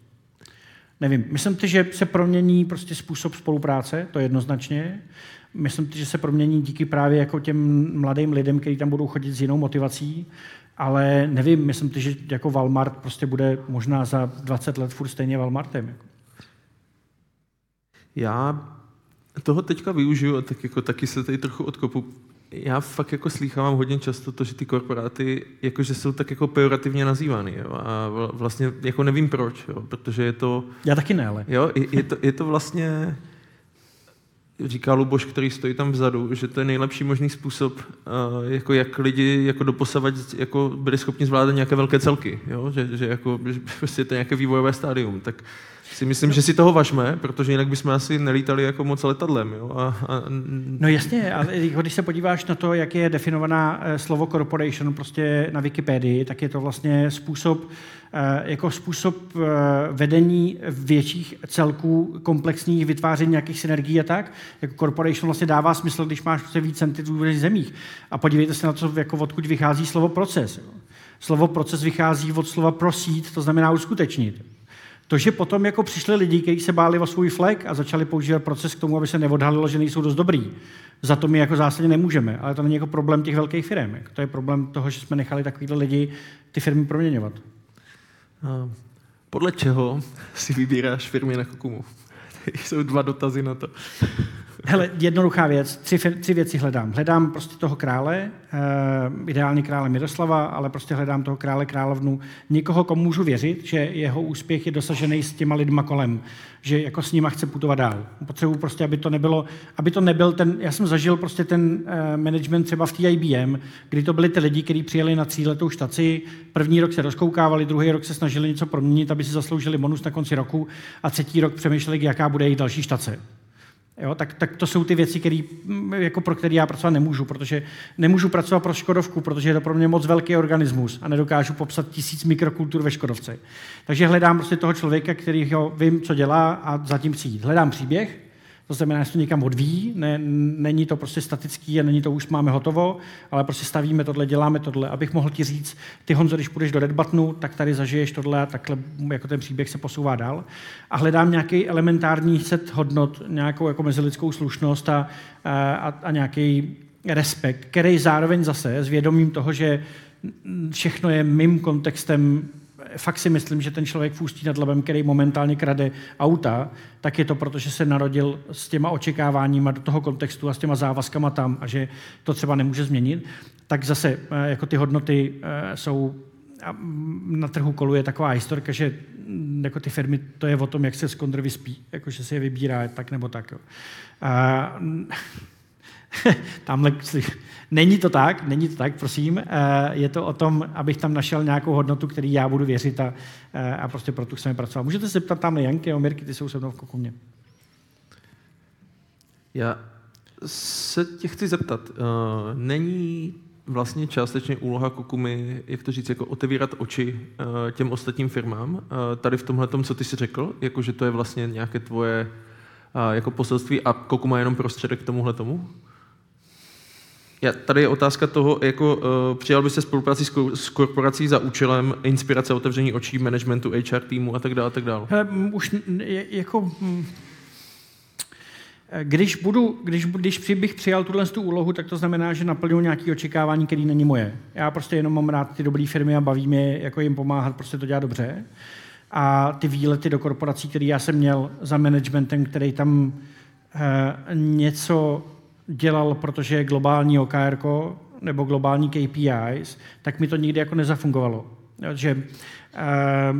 Nevím, myslím si, že se promění prostě způsob spolupráce, to jednoznačně. Myslím si, že se promění díky právě jako těm mladým lidem, kteří tam budou chodit s jinou motivací, ale nevím, myslím si, že jako Walmart prostě bude možná za 20 let furt stejně Walmartem. Já toho teďka využiju a tak jako taky se tady trochu odkopu. Já fakt jako slýchávám hodně často to, že ty korporáty jakože jsou tak jako pejorativně nazývány. Jo? A vlastně jako nevím proč, jo? protože je to... Já taky ne, ale... Jo, je, je, to, je to vlastně říká Luboš, který stojí tam vzadu, že to je nejlepší možný způsob, uh, jako jak lidi jako doposavat jako byli schopni zvládat nějaké velké celky, jo? Že, že, jako, že prostě to nějaké vývojové stádium. Tak si myslím, že si toho važme, protože jinak bychom asi nelítali jako moc letadlem. Jo? A, a... No jasně, ale když se podíváš na to, jak je definovaná eh, slovo corporation prostě na Wikipedii, tak je to vlastně způsob, eh, jako způsob eh, vedení větších celků, komplexních, vytváření nějakých synergií a tak. Jako corporation vlastně dává smysl, když máš prostě víc entitů v zemích. A podívejte se na to, jako odkud vychází slovo proces. Slovo proces vychází od slova prosít, to znamená uskutečnit. To, že potom jako přišli lidi, kteří se báli o svůj flek a začali používat proces k tomu, aby se neodhalilo, že nejsou dost dobrý. Za to my jako zásadně nemůžeme, ale to není jako problém těch velkých firm. To je problém toho, že jsme nechali takovýhle lidi ty firmy proměňovat. Podle čeho si vybíráš firmy na Kokumu? Jsou dva dotazy na to. Hele, jednoduchá věc, tři, tři věci hledám. Hledám prostě toho krále, uh, ideálně krále Miroslava, ale prostě hledám toho krále královnu, někoho, komu můžu věřit, že jeho úspěch je dosažený s těma lidma kolem, že jako s nima chce putovat dál. Potřebuji prostě, aby to nebylo, aby to nebyl ten, já jsem zažil prostě ten uh, management třeba v té IBM, kdy to byli ty lidi, kteří přijeli na tříletou štaci, první rok se rozkoukávali, druhý rok se snažili něco proměnit, aby si zasloužili bonus na konci roku a třetí rok přemýšleli, jaká bude jejich další štace. Jo, tak, tak to jsou ty věci, který, mm, jako pro které já pracovat nemůžu, protože nemůžu pracovat pro Škodovku, protože je to pro mě moc velký organismus a nedokážu popsat tisíc mikrokultur ve Škodovce. Takže hledám prostě toho člověka, který vím, co dělá a zatím přijít. Hledám příběh, to znamená, že to někam odvíjí, ne, není to prostě statický a není to už máme hotovo, ale prostě stavíme tohle, děláme tohle, abych mohl ti říct, ty Honzo, když půjdeš do Red Buttonu, tak tady zažiješ tohle a takhle jako ten příběh se posouvá dál. A hledám nějaký elementární set hodnot, nějakou jako mezilidskou slušnost a, a, a nějaký respekt, který zároveň zase s vědomím toho, že všechno je mým kontextem fakt si myslím, že ten člověk v Ústí nad Labem, který momentálně krade auta, tak je to proto, že se narodil s těma očekáváníma do toho kontextu a s těma závazkama tam a že to třeba nemůže změnit. Tak zase eh, jako ty hodnoty eh, jsou na trhu koluje taková historka, že mm, jako ty firmy, to je o tom, jak se z kondr vyspí, jako že se je vybírá tak nebo tak. Jo. A, tamhle, není to tak, není to tak, prosím. Eh, je to o tom, abych tam našel nějakou hodnotu, který já budu věřit a, eh, a prostě pro tu chceme pracovat. Můžete se zeptat tam Janky a Mirky, ty jsou se mnou v Kokumě. Já se tě chci zeptat. Uh, není vlastně částečně úloha Kokumy, jak to říct, jako otevírat oči těm ostatním firmám, tady v tomhle co ty jsi řekl, jako že to je vlastně nějaké tvoje jako poselství a Kokuma je jenom prostředek k tomuhle tomu? Já, tady je otázka toho, jako uh, přijal byste spolupráci s, s korporací za účelem inspirace, otevření očí, managementu, HR týmu a tak dále, a tak dále. Hele, už jako... Když, budu, když, když bych přijal tuhle tu úlohu, tak to znamená, že naplňuji nějaké očekávání, které není moje. Já prostě jenom mám rád ty dobré firmy a baví mě jako jim pomáhat, prostě to dělat dobře. A ty výlety do korporací, které já jsem měl za managementem, který tam uh, něco dělal, protože je globální OKR nebo globální KPIs, tak mi to nikdy jako nezafungovalo. Že Uh,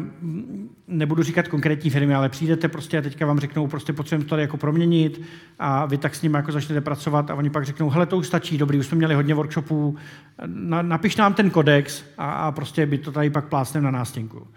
nebudu říkat konkrétní firmy, ale přijdete prostě a teďka vám řeknou, prostě potřebujeme to tady jako proměnit a vy tak s nimi jako začnete pracovat a oni pak řeknou, hele, to už stačí, dobrý, už jsme měli hodně workshopů, na, napiš nám ten kodex a, a prostě by to tady pak plácnem na nástěnku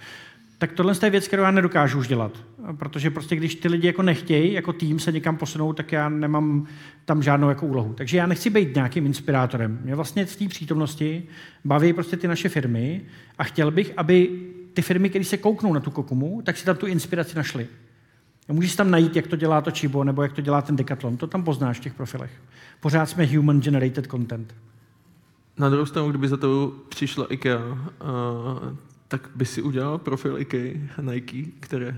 tak tohle je věc, kterou já nedokážu už dělat. Protože prostě když ty lidi jako nechtějí, jako tým se někam posunou, tak já nemám tam žádnou jako úlohu. Takže já nechci být nějakým inspirátorem. Mě vlastně v té přítomnosti baví prostě ty naše firmy a chtěl bych, aby ty firmy, které se kouknou na tu kokumu, tak si tam tu inspiraci našli. Můžeš tam najít, jak to dělá to Chibo, nebo jak to dělá ten Decathlon. To tam poznáš v těch profilech. Pořád jsme human generated content. Na druhou stranu, kdyby za to přišla IKEA, uh, tak by si udělal profil IKEA Nike, které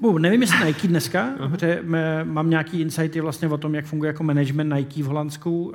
Bu, nevím, jestli Nike dneska, protože mám nějaký insighty vlastně o tom, jak funguje jako management Nike v Holandsku.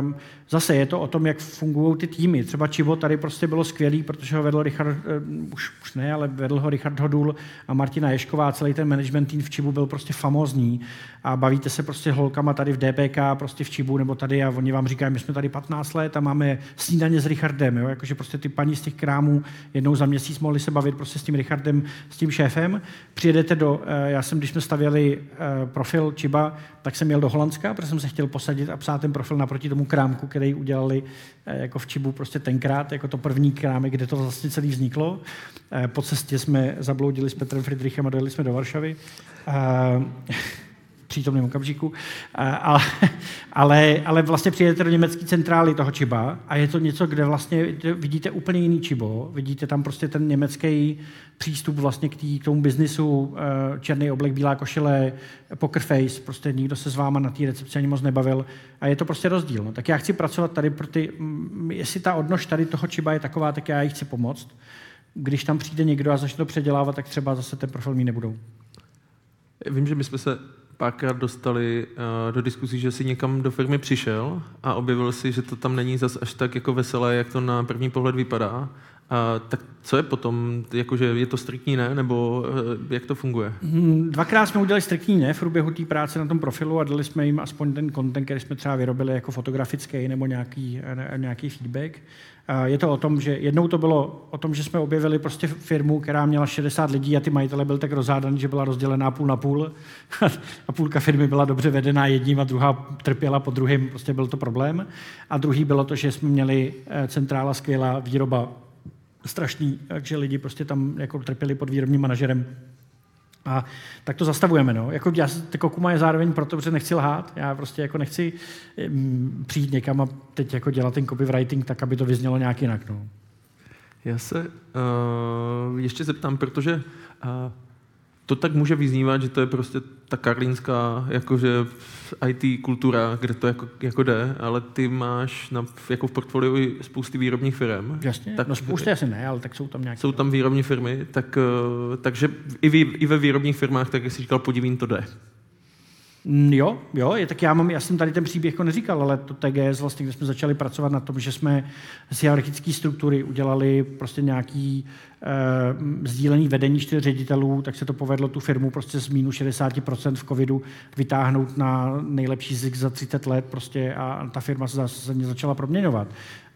Um, zase je to o tom, jak fungují ty týmy. Třeba Čivo tady prostě bylo skvělý, protože ho vedl Richard, uh, už, už ne, ale vedl ho Richard Hodul a Martina Ješková. Celý ten management tým v Čibu byl prostě famózní. A bavíte se prostě holkama tady v DPK, prostě v Čibu nebo tady a oni vám říkají, my jsme tady 15 let a máme snídaně s Richardem. Jo? Jakože prostě ty paní z těch krámů jednou za měsíc mohli se bavit prostě s tím Richardem, s tím šéfem. Přijedete do, eh, já jsem, když jsme stavěli eh, profil Čiba, tak jsem jel do Holandska, protože jsem se chtěl posadit a psát ten profil naproti tomu krámku, který udělali eh, jako v Čibu prostě tenkrát, jako to první krámek, kde to vlastně celý vzniklo. Po cestě jsme zabloudili s Petrem Friedrichem a dojeli jsme do Varšavy přítomném okamžiku, ale, ale, ale vlastně přijedete do německé centrály toho čiba a je to něco, kde vlastně vidíte úplně jiný čibo, vidíte tam prostě ten německý přístup vlastně k, tý, k tomu biznisu, eh, černý oblek, bílá košile, poker face, prostě nikdo se s váma na té recepci ani moc nebavil a je to prostě rozdíl. No. Tak já chci pracovat tady pro ty, jestli ta odnož tady toho čiba je taková, tak já jí chci pomoct. Když tam přijde někdo a začne to předělávat, tak třeba zase ten profil mít nebudou. Vím, že my jsme se párkrát dostali uh, do diskuzí, že si někam do firmy přišel a objevil si, že to tam není zas až tak jako veselé, jak to na první pohled vypadá. A tak co je potom? Jakože je to striktní ne? Nebo uh, jak to funguje? Hmm, dvakrát jsme udělali striktní ne v průběhu té práce na tom profilu a dali jsme jim aspoň ten content, který jsme třeba vyrobili jako fotografický nebo nějaký, ne, nějaký feedback. Je to o tom, že jednou to bylo o tom, že jsme objevili prostě firmu, která měla 60 lidí a ty majitele byl tak rozhádaný, že byla rozdělená půl na půl a půlka firmy byla dobře vedená jedním a druhá trpěla po druhém, prostě byl to problém. A druhý bylo to, že jsme měli eh, centrála skvělá, výroba strašný, takže lidi prostě tam jako trpěli pod výrobním manažerem a tak to zastavujeme. No. Jako já, Kokuma je zároveň proto, že nechci lhát. Já prostě jako nechci um, přijít někam a teď jako dělat ten copywriting tak, aby to vyznělo nějak jinak. No. Já se uh, ještě zeptám, protože uh, to tak může vyznívat, že to je prostě ta karlínská jakože IT kultura, kde to jako, jako jde, ale ty máš na, jako v portfoliu i spousty výrobních firm. Jasně, tak, no spousty asi ne, ale tak jsou tam nějaké. Jsou tam výrobní firmy, tak, eh, takže i, vy, i ve výrobních firmách, tak jak jsi říkal, podivín to jde. Mm, jo, jo, je, tak já, mám, já jsem tady ten příběh jako neříkal, ale to TGS vlastně, kde jsme začali pracovat na tom, že jsme z hierarchické struktury udělali prostě nějaký uh, sdílený vedení čtyř ředitelů, tak se to povedlo tu firmu prostě z minus 60% v covidu vytáhnout na nejlepší zisk za 30 let prostě a ta firma se zase začala proměňovat.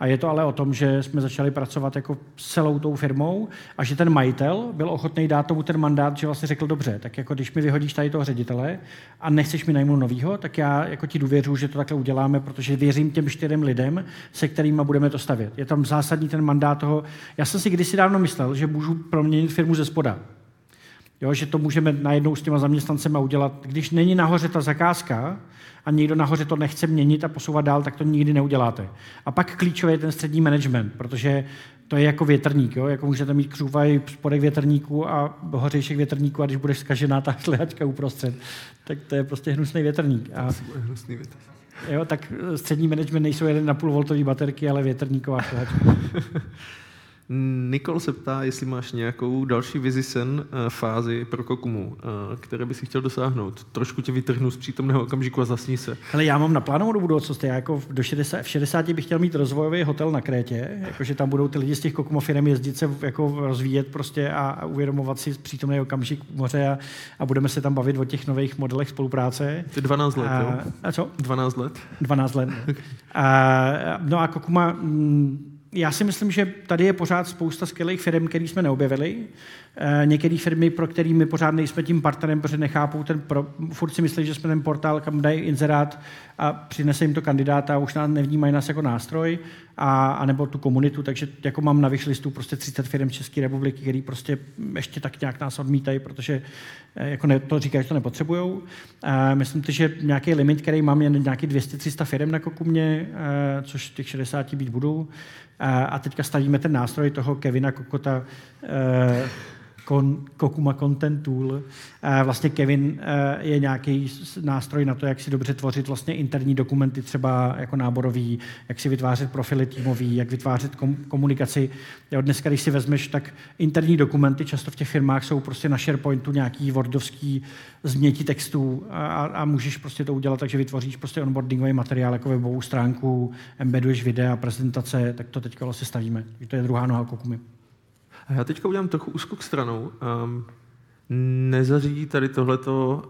A je to ale o tom, že jsme začali pracovat jako celou tou firmou a že ten majitel byl ochotný dát tomu ten mandát, že vlastně řekl dobře, tak jako když mi vyhodíš tady toho ředitele a nechceš mi najmout novýho, tak já jako ti důvěřuji, že to takhle uděláme, protože věřím těm čtyřem lidem, se kterými budeme to stavět. Je tam zásadní ten mandát toho. Já jsem si kdysi dávno myslel, že můžu proměnit firmu ze spoda. Jo, že to můžeme najednou s těma zaměstnancema udělat. Když není nahoře ta zakázka, a někdo nahoře to nechce měnit a posouvat dál, tak to nikdy neuděláte. A pak klíčový je ten střední management, protože to je jako větrník. Jo? Jako můžete mít křůvaj spodek větrníku a hořejšek větrníku a když budeš zkažená ta šlehačka uprostřed, tak to je prostě hnusný větrník. A, hnusný větrník. Jo, tak střední management nejsou 1,5 voltový baterky, ale větrníková šlehačka. Nikol se ptá, jestli máš nějakou další vizi sen eh, fázi pro Kokumu, eh, které by si chtěl dosáhnout. Trošku tě vytrhnu z přítomného okamžiku a zasní se. Ale já mám naplánovanou do budoucnosti. Já jako do 60, v 60 bych chtěl mít rozvojový hotel na Krétě, jakože tam budou ty lidi z těch Kokumo firm jezdit se jako rozvíjet prostě a, a uvědomovat si přítomný okamžik moře a, a, budeme se tam bavit o těch nových modelech spolupráce. Ty 12 let, a, jo? A co? 12 let. 12 let. a, no a Kokuma... Mm, já si myslím, že tady je pořád spousta skvělých firm, které jsme neobjevili. E, některé firmy, pro kterými pořád nejsme tím partnerem, protože nechápou ten pro, furt si myslí, že jsme ten portál, kam dají inzerát a přinese jim to kandidáta a už nás nevnímají nás jako nástroj, a, a nebo tu komunitu, takže jako mám na listu prostě 30 firm České republiky, který prostě ještě tak nějak nás odmítají, protože e, jako ne, to říkají, že to nepotřebují. E, myslím si, že nějaký limit, který mám, je nějaký 200-300 firm na Kokumě, což těch 60 být budou. A teďka stavíme ten nástroj toho Kevina Kokota, eh, Kon, Kokuma Content Tool. Vlastně Kevin eh, je nějaký nástroj na to, jak si dobře tvořit vlastně interní dokumenty, třeba jako náborový, jak si vytvářet profily týmový, jak vytvářet komunikaci. Jo, dneska, když si vezmeš, tak interní dokumenty často v těch firmách jsou prostě na SharePointu nějaký wordovský změti textů a, a můžeš prostě to udělat tak, že vytvoříš prostě onboardingový materiál jako webovou stránku, embeduješ videa, prezentace, tak to teďka vlastně stavíme. To je druhá noha Kokumy. A já teďka udělám trochu úskok stranou. Um, nezařídí tady tohleto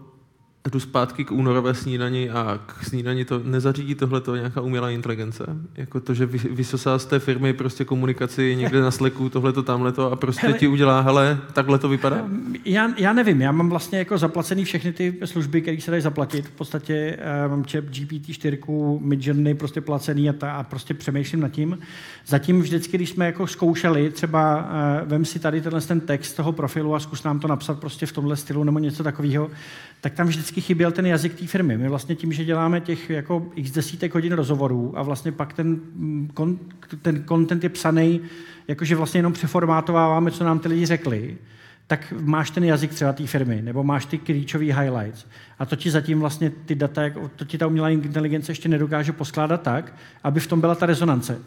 jdu zpátky k únorové snídani a k snídani to nezařídí tohleto nějaká umělá inteligence? Jako to, že vysosá z té firmy prostě komunikaci někde na sleku, tohleto, tamhleto a prostě hele, ti udělá, hele, takhle to vypadá? Já, já nevím, já mám vlastně jako zaplacený všechny ty služby, které se dají zaplatit. V podstatě uh, mám čep GPT-4, Midjourney prostě placený a, ta, a prostě přemýšlím nad tím. Zatím vždycky, když jsme jako zkoušeli, třeba uh, vem si tady tenhle ten text toho profilu a zkus nám to napsat prostě v tomhle stylu nebo něco takového, tak tam vždycky chyběl ten jazyk té firmy. My vlastně tím, že děláme těch jako x desítek hodin rozhovorů a vlastně pak ten, kon, ten content je psaný, jakože vlastně jenom přeformátováváme, co nám ty lidi řekli, tak máš ten jazyk třeba té firmy, nebo máš ty klíčové highlights. A to ti zatím vlastně ty data, to ti ta umělá inteligence ještě nedokáže poskládat tak, aby v tom byla ta rezonance.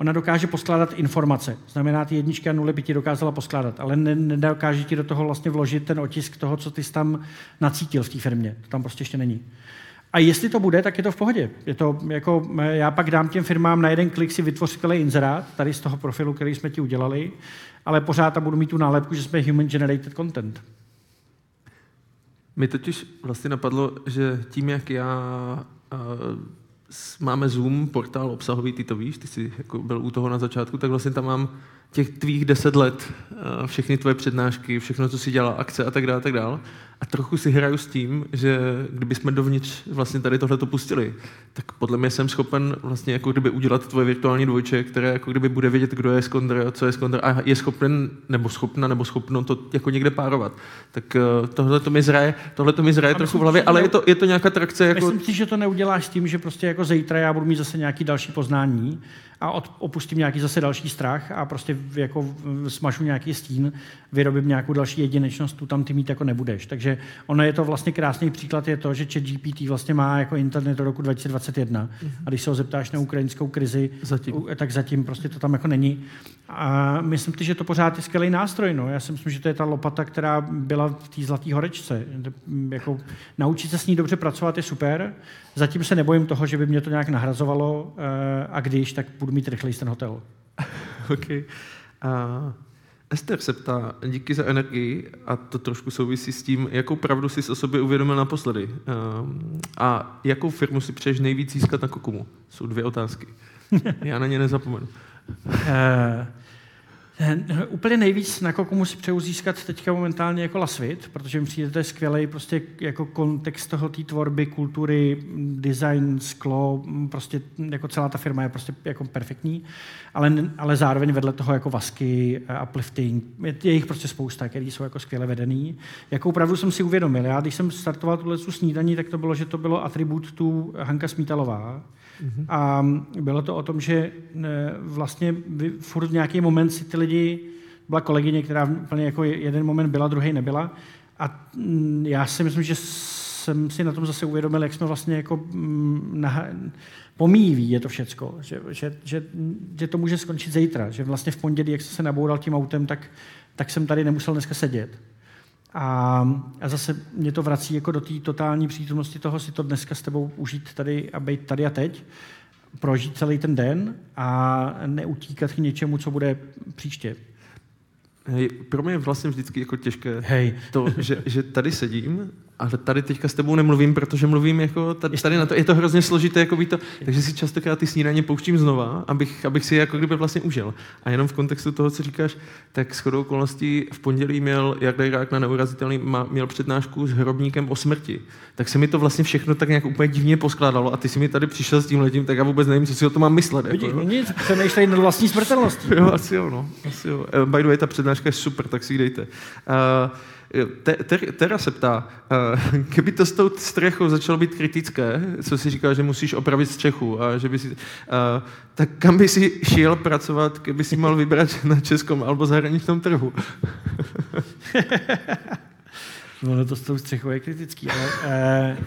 Ona dokáže poskládat informace. Znamená, ty jedničky a nuly by ti dokázala poskládat, ale nedokáže ti do toho vlastně vložit ten otisk toho, co ty jsi tam nacítil v té firmě. To tam prostě ještě není. A jestli to bude, tak je to v pohodě. Je to jako, já pak dám těm firmám na jeden klik si vytvořit inzerát, tady z toho profilu, který jsme ti udělali, ale pořád tam budu mít tu nálepku, že jsme human generated content. Mi totiž vlastně napadlo, že tím, jak já uh, máme Zoom, portál obsahový, ty to víš, ty jsi jako byl u toho na začátku, tak vlastně tam mám těch tvých deset let, eh, všechny tvoje přednášky, všechno, co si dělal, akce a tak dále, tak dále. A trochu si hraju s tím, že kdybychom dovnitř vlastně tady tohle to pustili, tak podle mě jsem schopen vlastně jako kdyby udělat tvoje virtuální dvojče, které jako kdyby bude vědět, kdo je skondr, co je skondr a je schopen nebo schopna nebo schopno to jako někde párovat. Tak eh, tohle to mi zraje, tohle to mi zraje trochu v hlavě, ale je to, je to nějaká trakce. Jako... Myslím si, že to neuděláš tím, že prostě jako zítra já budu mít zase nějaký další poznání, a od, opustím nějaký zase další strach a prostě jako smažu nějaký stín, vyrobím nějakou další jedinečnost, tu tam ty mít jako nebudeš. Takže ono je to vlastně krásný příklad, je to, že ChatGPT vlastně má jako internet do roku 2021 mm-hmm. a když se ho zeptáš na ukrajinskou krizi, zatím. tak zatím prostě to tam jako není. A myslím si, že to pořád je skvělý nástroj. No. Já si myslím, že to je ta lopata, která byla v té zlaté horečce. Jako, naučit se s ní dobře pracovat je super. Zatím se nebojím toho, že by mě to nějak nahrazovalo eh, a když, tak budu mít rychleji ten hotel. OK. Uh, Ester se ptá, díky za energii, a to trošku souvisí s tím, jakou pravdu jsi o sobě uvědomil naposledy. Uh, a jakou firmu si přeješ nejvíc získat na Kokumu? Jsou dvě otázky. Já na ně nezapomenu. Eh, úplně nejvíc na koku musí přeju získat teďka momentálně jako Lasvit, protože mi přijde, to je skvělý prostě jako kontext toho té tvorby, kultury, design, sklo, prostě jako celá ta firma je prostě jako perfektní, ale, ale zároveň vedle toho jako vasky, eh, uplifting, je, je jich prostě spousta, který jsou jako skvěle vedený. Jakou pravdu jsem si uvědomil, já když jsem startoval tuhle snídaní, tak to bylo, že to bylo atribut tu Hanka Smítalová, A bylo to o tom, že e, vlastně furt v nějaký moment si ty lidi, byla kolegyně, která úplně jako jeden moment byla, druhý nebyla. A mm, já si myslím, že jsem si na tom zase uvědomil, jak jsme vlastně jako mm, pomíjí je to všecko, že, že, že, že, to může skončit zítra, že vlastně v pondělí, jak jsem se naboural tím autem, tak, tak jsem tady nemusel dneska sedět. A, a zase mě to vrací jako do té totální přítomnosti toho si to dneska s tebou užít tady a být tady a teď, prožít celý ten den a neutíkat k něčemu, co bude příště. Hej, pro mě je vlastně vždycky jako těžké Hej. to, že, že tady sedím ale tady teďka s tebou nemluvím, protože mluvím jako tady, tady na to, je to hrozně složité, jako to, takže si častokrát ty snídaně pouštím znova, abych, abych si je jako kdyby vlastně užil. A jenom v kontextu toho, co říkáš, tak s chodou okolností v pondělí měl jak Rák na neurazitelný, měl přednášku s hrobníkem o smrti. Tak se mi to vlastně všechno tak nějak úplně divně poskládalo a ty si mi tady přišel s tím letím, tak já vůbec nevím, co si o to mám myslet. Vidíš, jako, no nic, přemýšlej nad vlastní smrtelností. Jo, asi jo, no. Asi jo. Eh, by the way, ta přednáška je super, tak si ji dejte. Uh, te, te, Tera se ptá, uh, kdyby to s tou střechou začalo být kritické, co si říká, že musíš opravit střechu, a že by si, uh, tak kam by si šel pracovat, kdyby si mal vybrat na českom alebo zahraničním trhu? no, to s tou střechou je kritický, ale... Uh,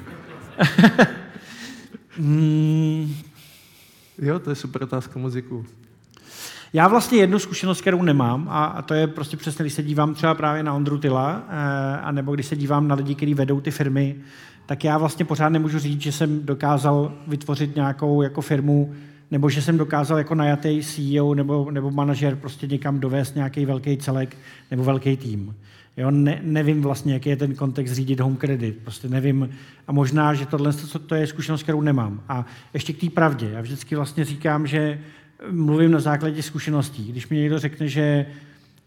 mm, jo, to je super otázka muziku. Já vlastně jednu zkušenost, kterou nemám, a, to je prostě přesně, když se dívám třeba právě na Ondru Tyla, eh, a nebo když se dívám na lidi, kteří vedou ty firmy, tak já vlastně pořád nemůžu říct, že jsem dokázal vytvořit nějakou jako firmu, nebo že jsem dokázal jako najatý CEO nebo, nebo manažer prostě někam dovést nějaký velký celek nebo velký tým. Jo, ne, nevím vlastně, jaký je ten kontext řídit home credit. Prostě nevím. A možná, že tohle to je zkušenost, kterou nemám. A ještě k té pravdě. Já vždycky vlastně říkám, že mluvím na základě zkušeností. Když mi někdo řekne, že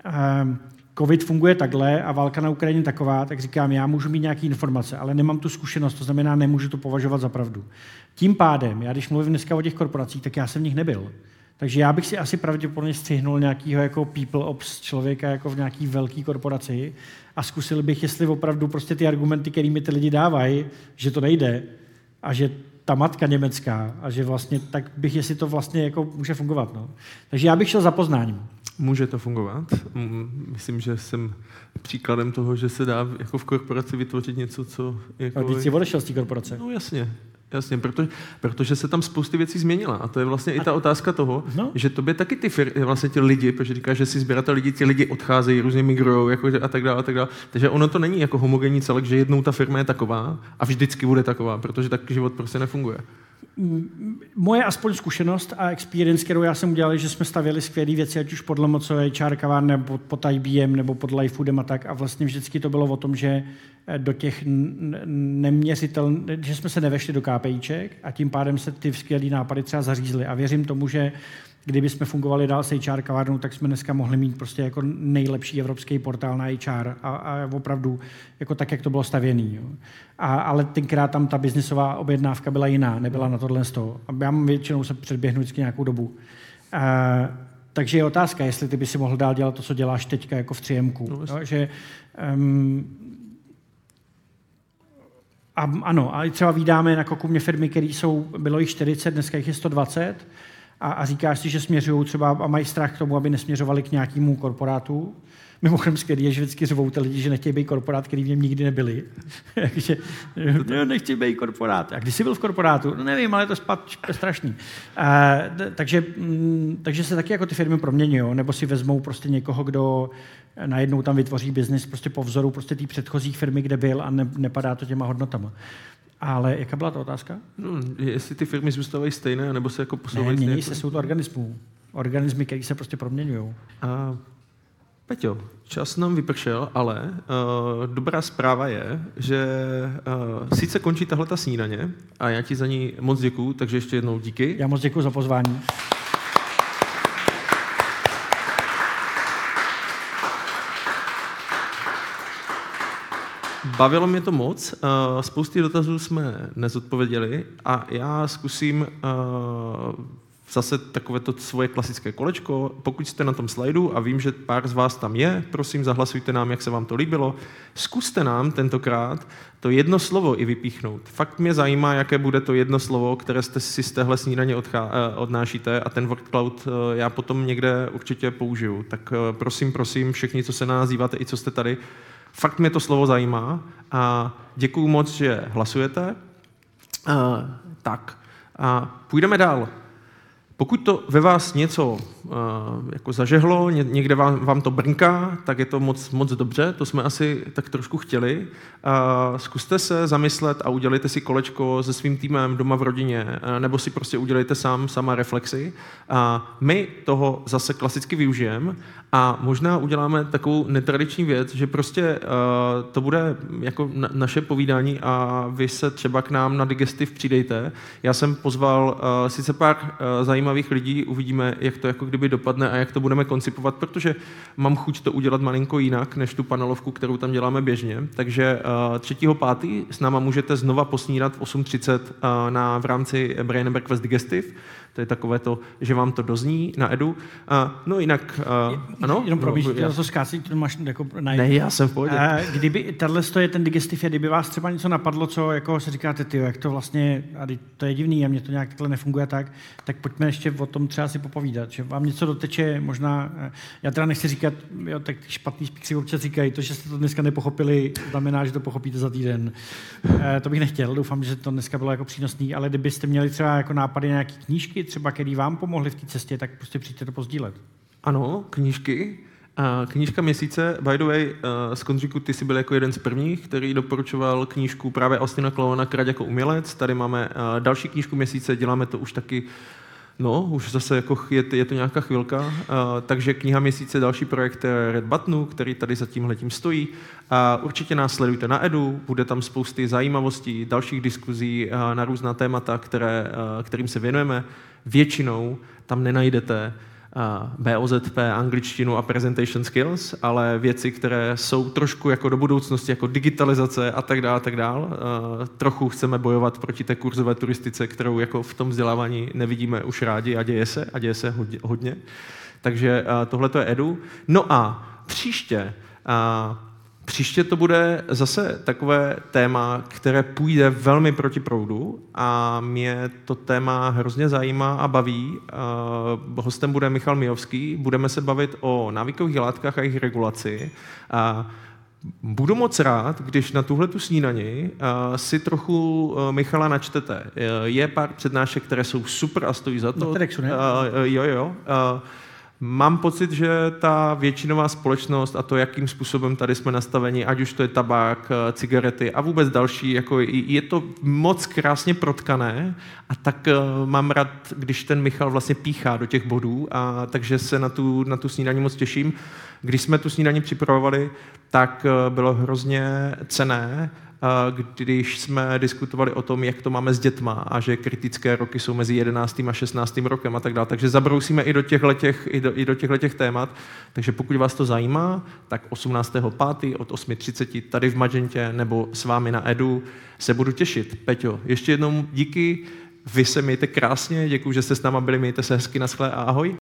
ehm, COVID funguje takhle a válka na Ukrajině taková, tak říkám, já můžu mít nějaké informace, ale nemám tu zkušenost, to znamená, nemůžu to považovat za pravdu. Tím pádem, já když mluvím dneska o těch korporacích, tak já jsem v nich nebyl. Takže já bych si asi pravděpodobně střihnul nějakého jako people ops člověka jako v nějaký velké korporaci a zkusil bych, jestli opravdu prostě ty argumenty, kterými ty lidi dávají, že to nejde a že ta matka německá a že vlastně, tak bych, jestli to vlastně jako může fungovat. No. Takže já bych šel za poznáním. Může to fungovat. Myslím, že jsem příkladem toho, že se dá jako v korporaci vytvořit něco, co... Jako... A když jsi odešel z té korporace. No jasně, Jasně, protože, protože se tam spousty věcí změnila. A to je vlastně a... i ta otázka toho, no. že tobě taky ty fir, vlastně ti lidi, protože říkáš, že si sběratel lidi, ti lidi odcházejí, různě migrují jako, a tak dále, a tak dále. Takže ono to není jako homogenní celek, že jednou ta firma je taková a vždycky bude taková, protože tak život prostě nefunguje. Moje aspoň zkušenost a experience, kterou já jsem udělal, že jsme stavěli skvělé věci, ať už pod Lomoco, HR kavárny, nebo pod IBM, nebo pod Lifefoodem a tak. A vlastně vždycky to bylo o tom, že eh, do těch neměřitelných, že jsme se nevešli do KPIček a tím pádem se ty skvělé nápady třeba zařízly. A věřím tomu, že kdyby jsme fungovali dál s HR kavárnou, tak jsme dneska mohli mít prostě jako nejlepší evropský portál na HR a, a opravdu jako tak, jak to bylo stavěný. Jo. A, ale tenkrát tam ta biznisová objednávka byla jiná, nebyla na tohle z toho. A já většinou se předběhnu vždycky nějakou dobu. A, takže je otázka, jestli ty by si mohl dál dělat to, co děláš teďka jako v 3 no, že um, a, ano, a třeba vydáme na Kokumě firmy, které jsou, bylo jich 40, dneska jich je 120, a, a říkáš si, že směřují třeba a mají strach k tomu, aby nesměřovali k nějakému korporátu. Mimochodem skvělý je, že vždycky řvou ty lidi, že nechtějí být korporát, který v něm nikdy nebyli. Takže no, nechci být korporát. A když jsi byl v korporátu? No nevím, ale to je strašný. A, takže, m, mm, takže se taky jako ty firmy proměňují, nebo si vezmou prostě někoho, kdo najednou tam vytvoří biznis prostě po vzoru prostě té předchozí firmy, kde byl a ne, nepadá to těma hodnotama. Ale jaká byla ta otázka? No, jestli ty firmy zůstávají stejné, nebo se jako posouvají Ne, mění se, jsou to organismů. Organismy, které se prostě proměňují. A Peťo, čas nám vypršel, ale uh, dobrá zpráva je, že uh, sice končí tahle ta snídaně a já ti za ní moc děkuju, takže ještě jednou díky. Já moc děkuji za pozvání. Bavilo mě to moc, uh, spousty dotazů jsme nezodpověděli a já zkusím uh, zase takové to svoje klasické kolečko. Pokud jste na tom slajdu a vím, že pár z vás tam je, prosím, zahlasujte nám, jak se vám to líbilo. Zkuste nám tentokrát to jedno slovo i vypíchnout. Fakt mě zajímá, jaké bude to jedno slovo, které jste si z téhle snídaně odchá, eh, odnášíte a ten word cloud já potom někde určitě použiju. Tak prosím, prosím, všichni, co se nás díváte i co jste tady, Fakt mě to slovo zajímá a děkuju moc, že hlasujete. Tak, a půjdeme dál. Pokud to ve vás něco uh, jako zažehlo, ně, někde vám, vám to brnká, tak je to moc, moc dobře, to jsme asi tak trošku chtěli. Uh, zkuste se zamyslet a udělejte si kolečko se svým týmem doma v rodině, uh, nebo si prostě udělejte sám, sama reflexy. Uh, my toho zase klasicky využijeme a možná uděláme takovou netradiční věc, že prostě uh, to bude jako na, naše povídání a vy se třeba k nám na Digestiv přidejte. Já jsem pozval uh, sice pár uh, zajímavých lidí, uvidíme, jak to jako kdyby dopadne a jak to budeme koncipovat, protože mám chuť to udělat malinko jinak, než tu panelovku, kterou tam děláme běžně. Takže uh, 3.5. s náma můžete znova posnídat v 8.30 uh, na, v rámci Brain Quest Digestive. To je takové to, že vám to dozní na edu. Uh, no jinak, uh, ano? Jenom pro no, já to zkáci, to máš jako najít. Ne, já jsem v pohodě. Uh, kdyby, tohle je ten digestiv, kdyby vás třeba něco napadlo, co jako se říkáte, ty, jak to vlastně, a to je divný a mě to nějak takhle nefunguje tak, tak pojďme ještě o tom třeba si popovídat, že vám něco doteče, možná, eh, já teda nechci říkat, jo, tak špatný spíky občas říkají, to, že jste to dneska nepochopili, znamená, že to pochopíte za týden. Uh, to bych nechtěl, doufám, že to dneska bylo jako přínosný, ale kdybyste měli třeba jako nápady na nějaké knížky, třeba, který vám pomohly v té cestě, tak prostě přijďte to pozdílet. Ano, knížky. Knížka měsíce, by the way, z Kondříku, ty jsi byl jako jeden z prvních, který doporučoval knížku právě Austina Klauna Krať jako umělec. Tady máme další knížku měsíce, děláme to už taky No, už zase jako je, je to nějaká chvilka. Takže kniha měsíce, další projekt Red Buttonu, který tady za tímhletím stojí. Uh, určitě nás sledujte na Edu, bude tam spousty zajímavostí, dalších diskuzí na různá témata, které, kterým se věnujeme. Většinou tam nenajdete BOZP, angličtinu a presentation skills, ale věci, které jsou trošku jako do budoucnosti, jako digitalizace a tak dále, tak dále. Trochu chceme bojovat proti té kurzové turistice, kterou jako v tom vzdělávání nevidíme už rádi a děje se, a děje se hodně. Takže tohle to je edu. No a příště Příště to bude zase takové téma, které půjde velmi proti proudu a mě to téma hrozně zajímá a baví. Hostem bude Michal Mijovský, budeme se bavit o návykových látkách a jejich regulaci. A Budu moc rád, když na tuhle tu snídani uh, si trochu uh, Michala načtete. Je pár přednášek, které jsou super a stojí za to. Na TEDxu, ne? Uh, jo, jo. Uh, Mám pocit, že ta většinová společnost a to, jakým způsobem tady jsme nastaveni, ať už to je tabák, eh, cigarety a vůbec další, jako je to moc krásně protkané a tak uh, mám rád, když ten Michal vlastně píchá do těch bodů a takže se na tu, na tu snídaní moc těším. Když jsme tu snídaní připravovali, tak uh, bylo hrozně cené, když jsme diskutovali o tom, jak to máme s dětma a že kritické roky jsou mezi 11. a 16. rokem a tak dále. Takže zabrousíme i do těchto, i do, i do témat. Takže pokud vás to zajímá, tak 18.5. od 8.30 tady v Magentě nebo s vámi na Edu se budu těšit. Peťo, ještě jednou díky, vy se mějte krásně, děkuji, že jste s náma byli, mějte se hezky, naschle a ahoj.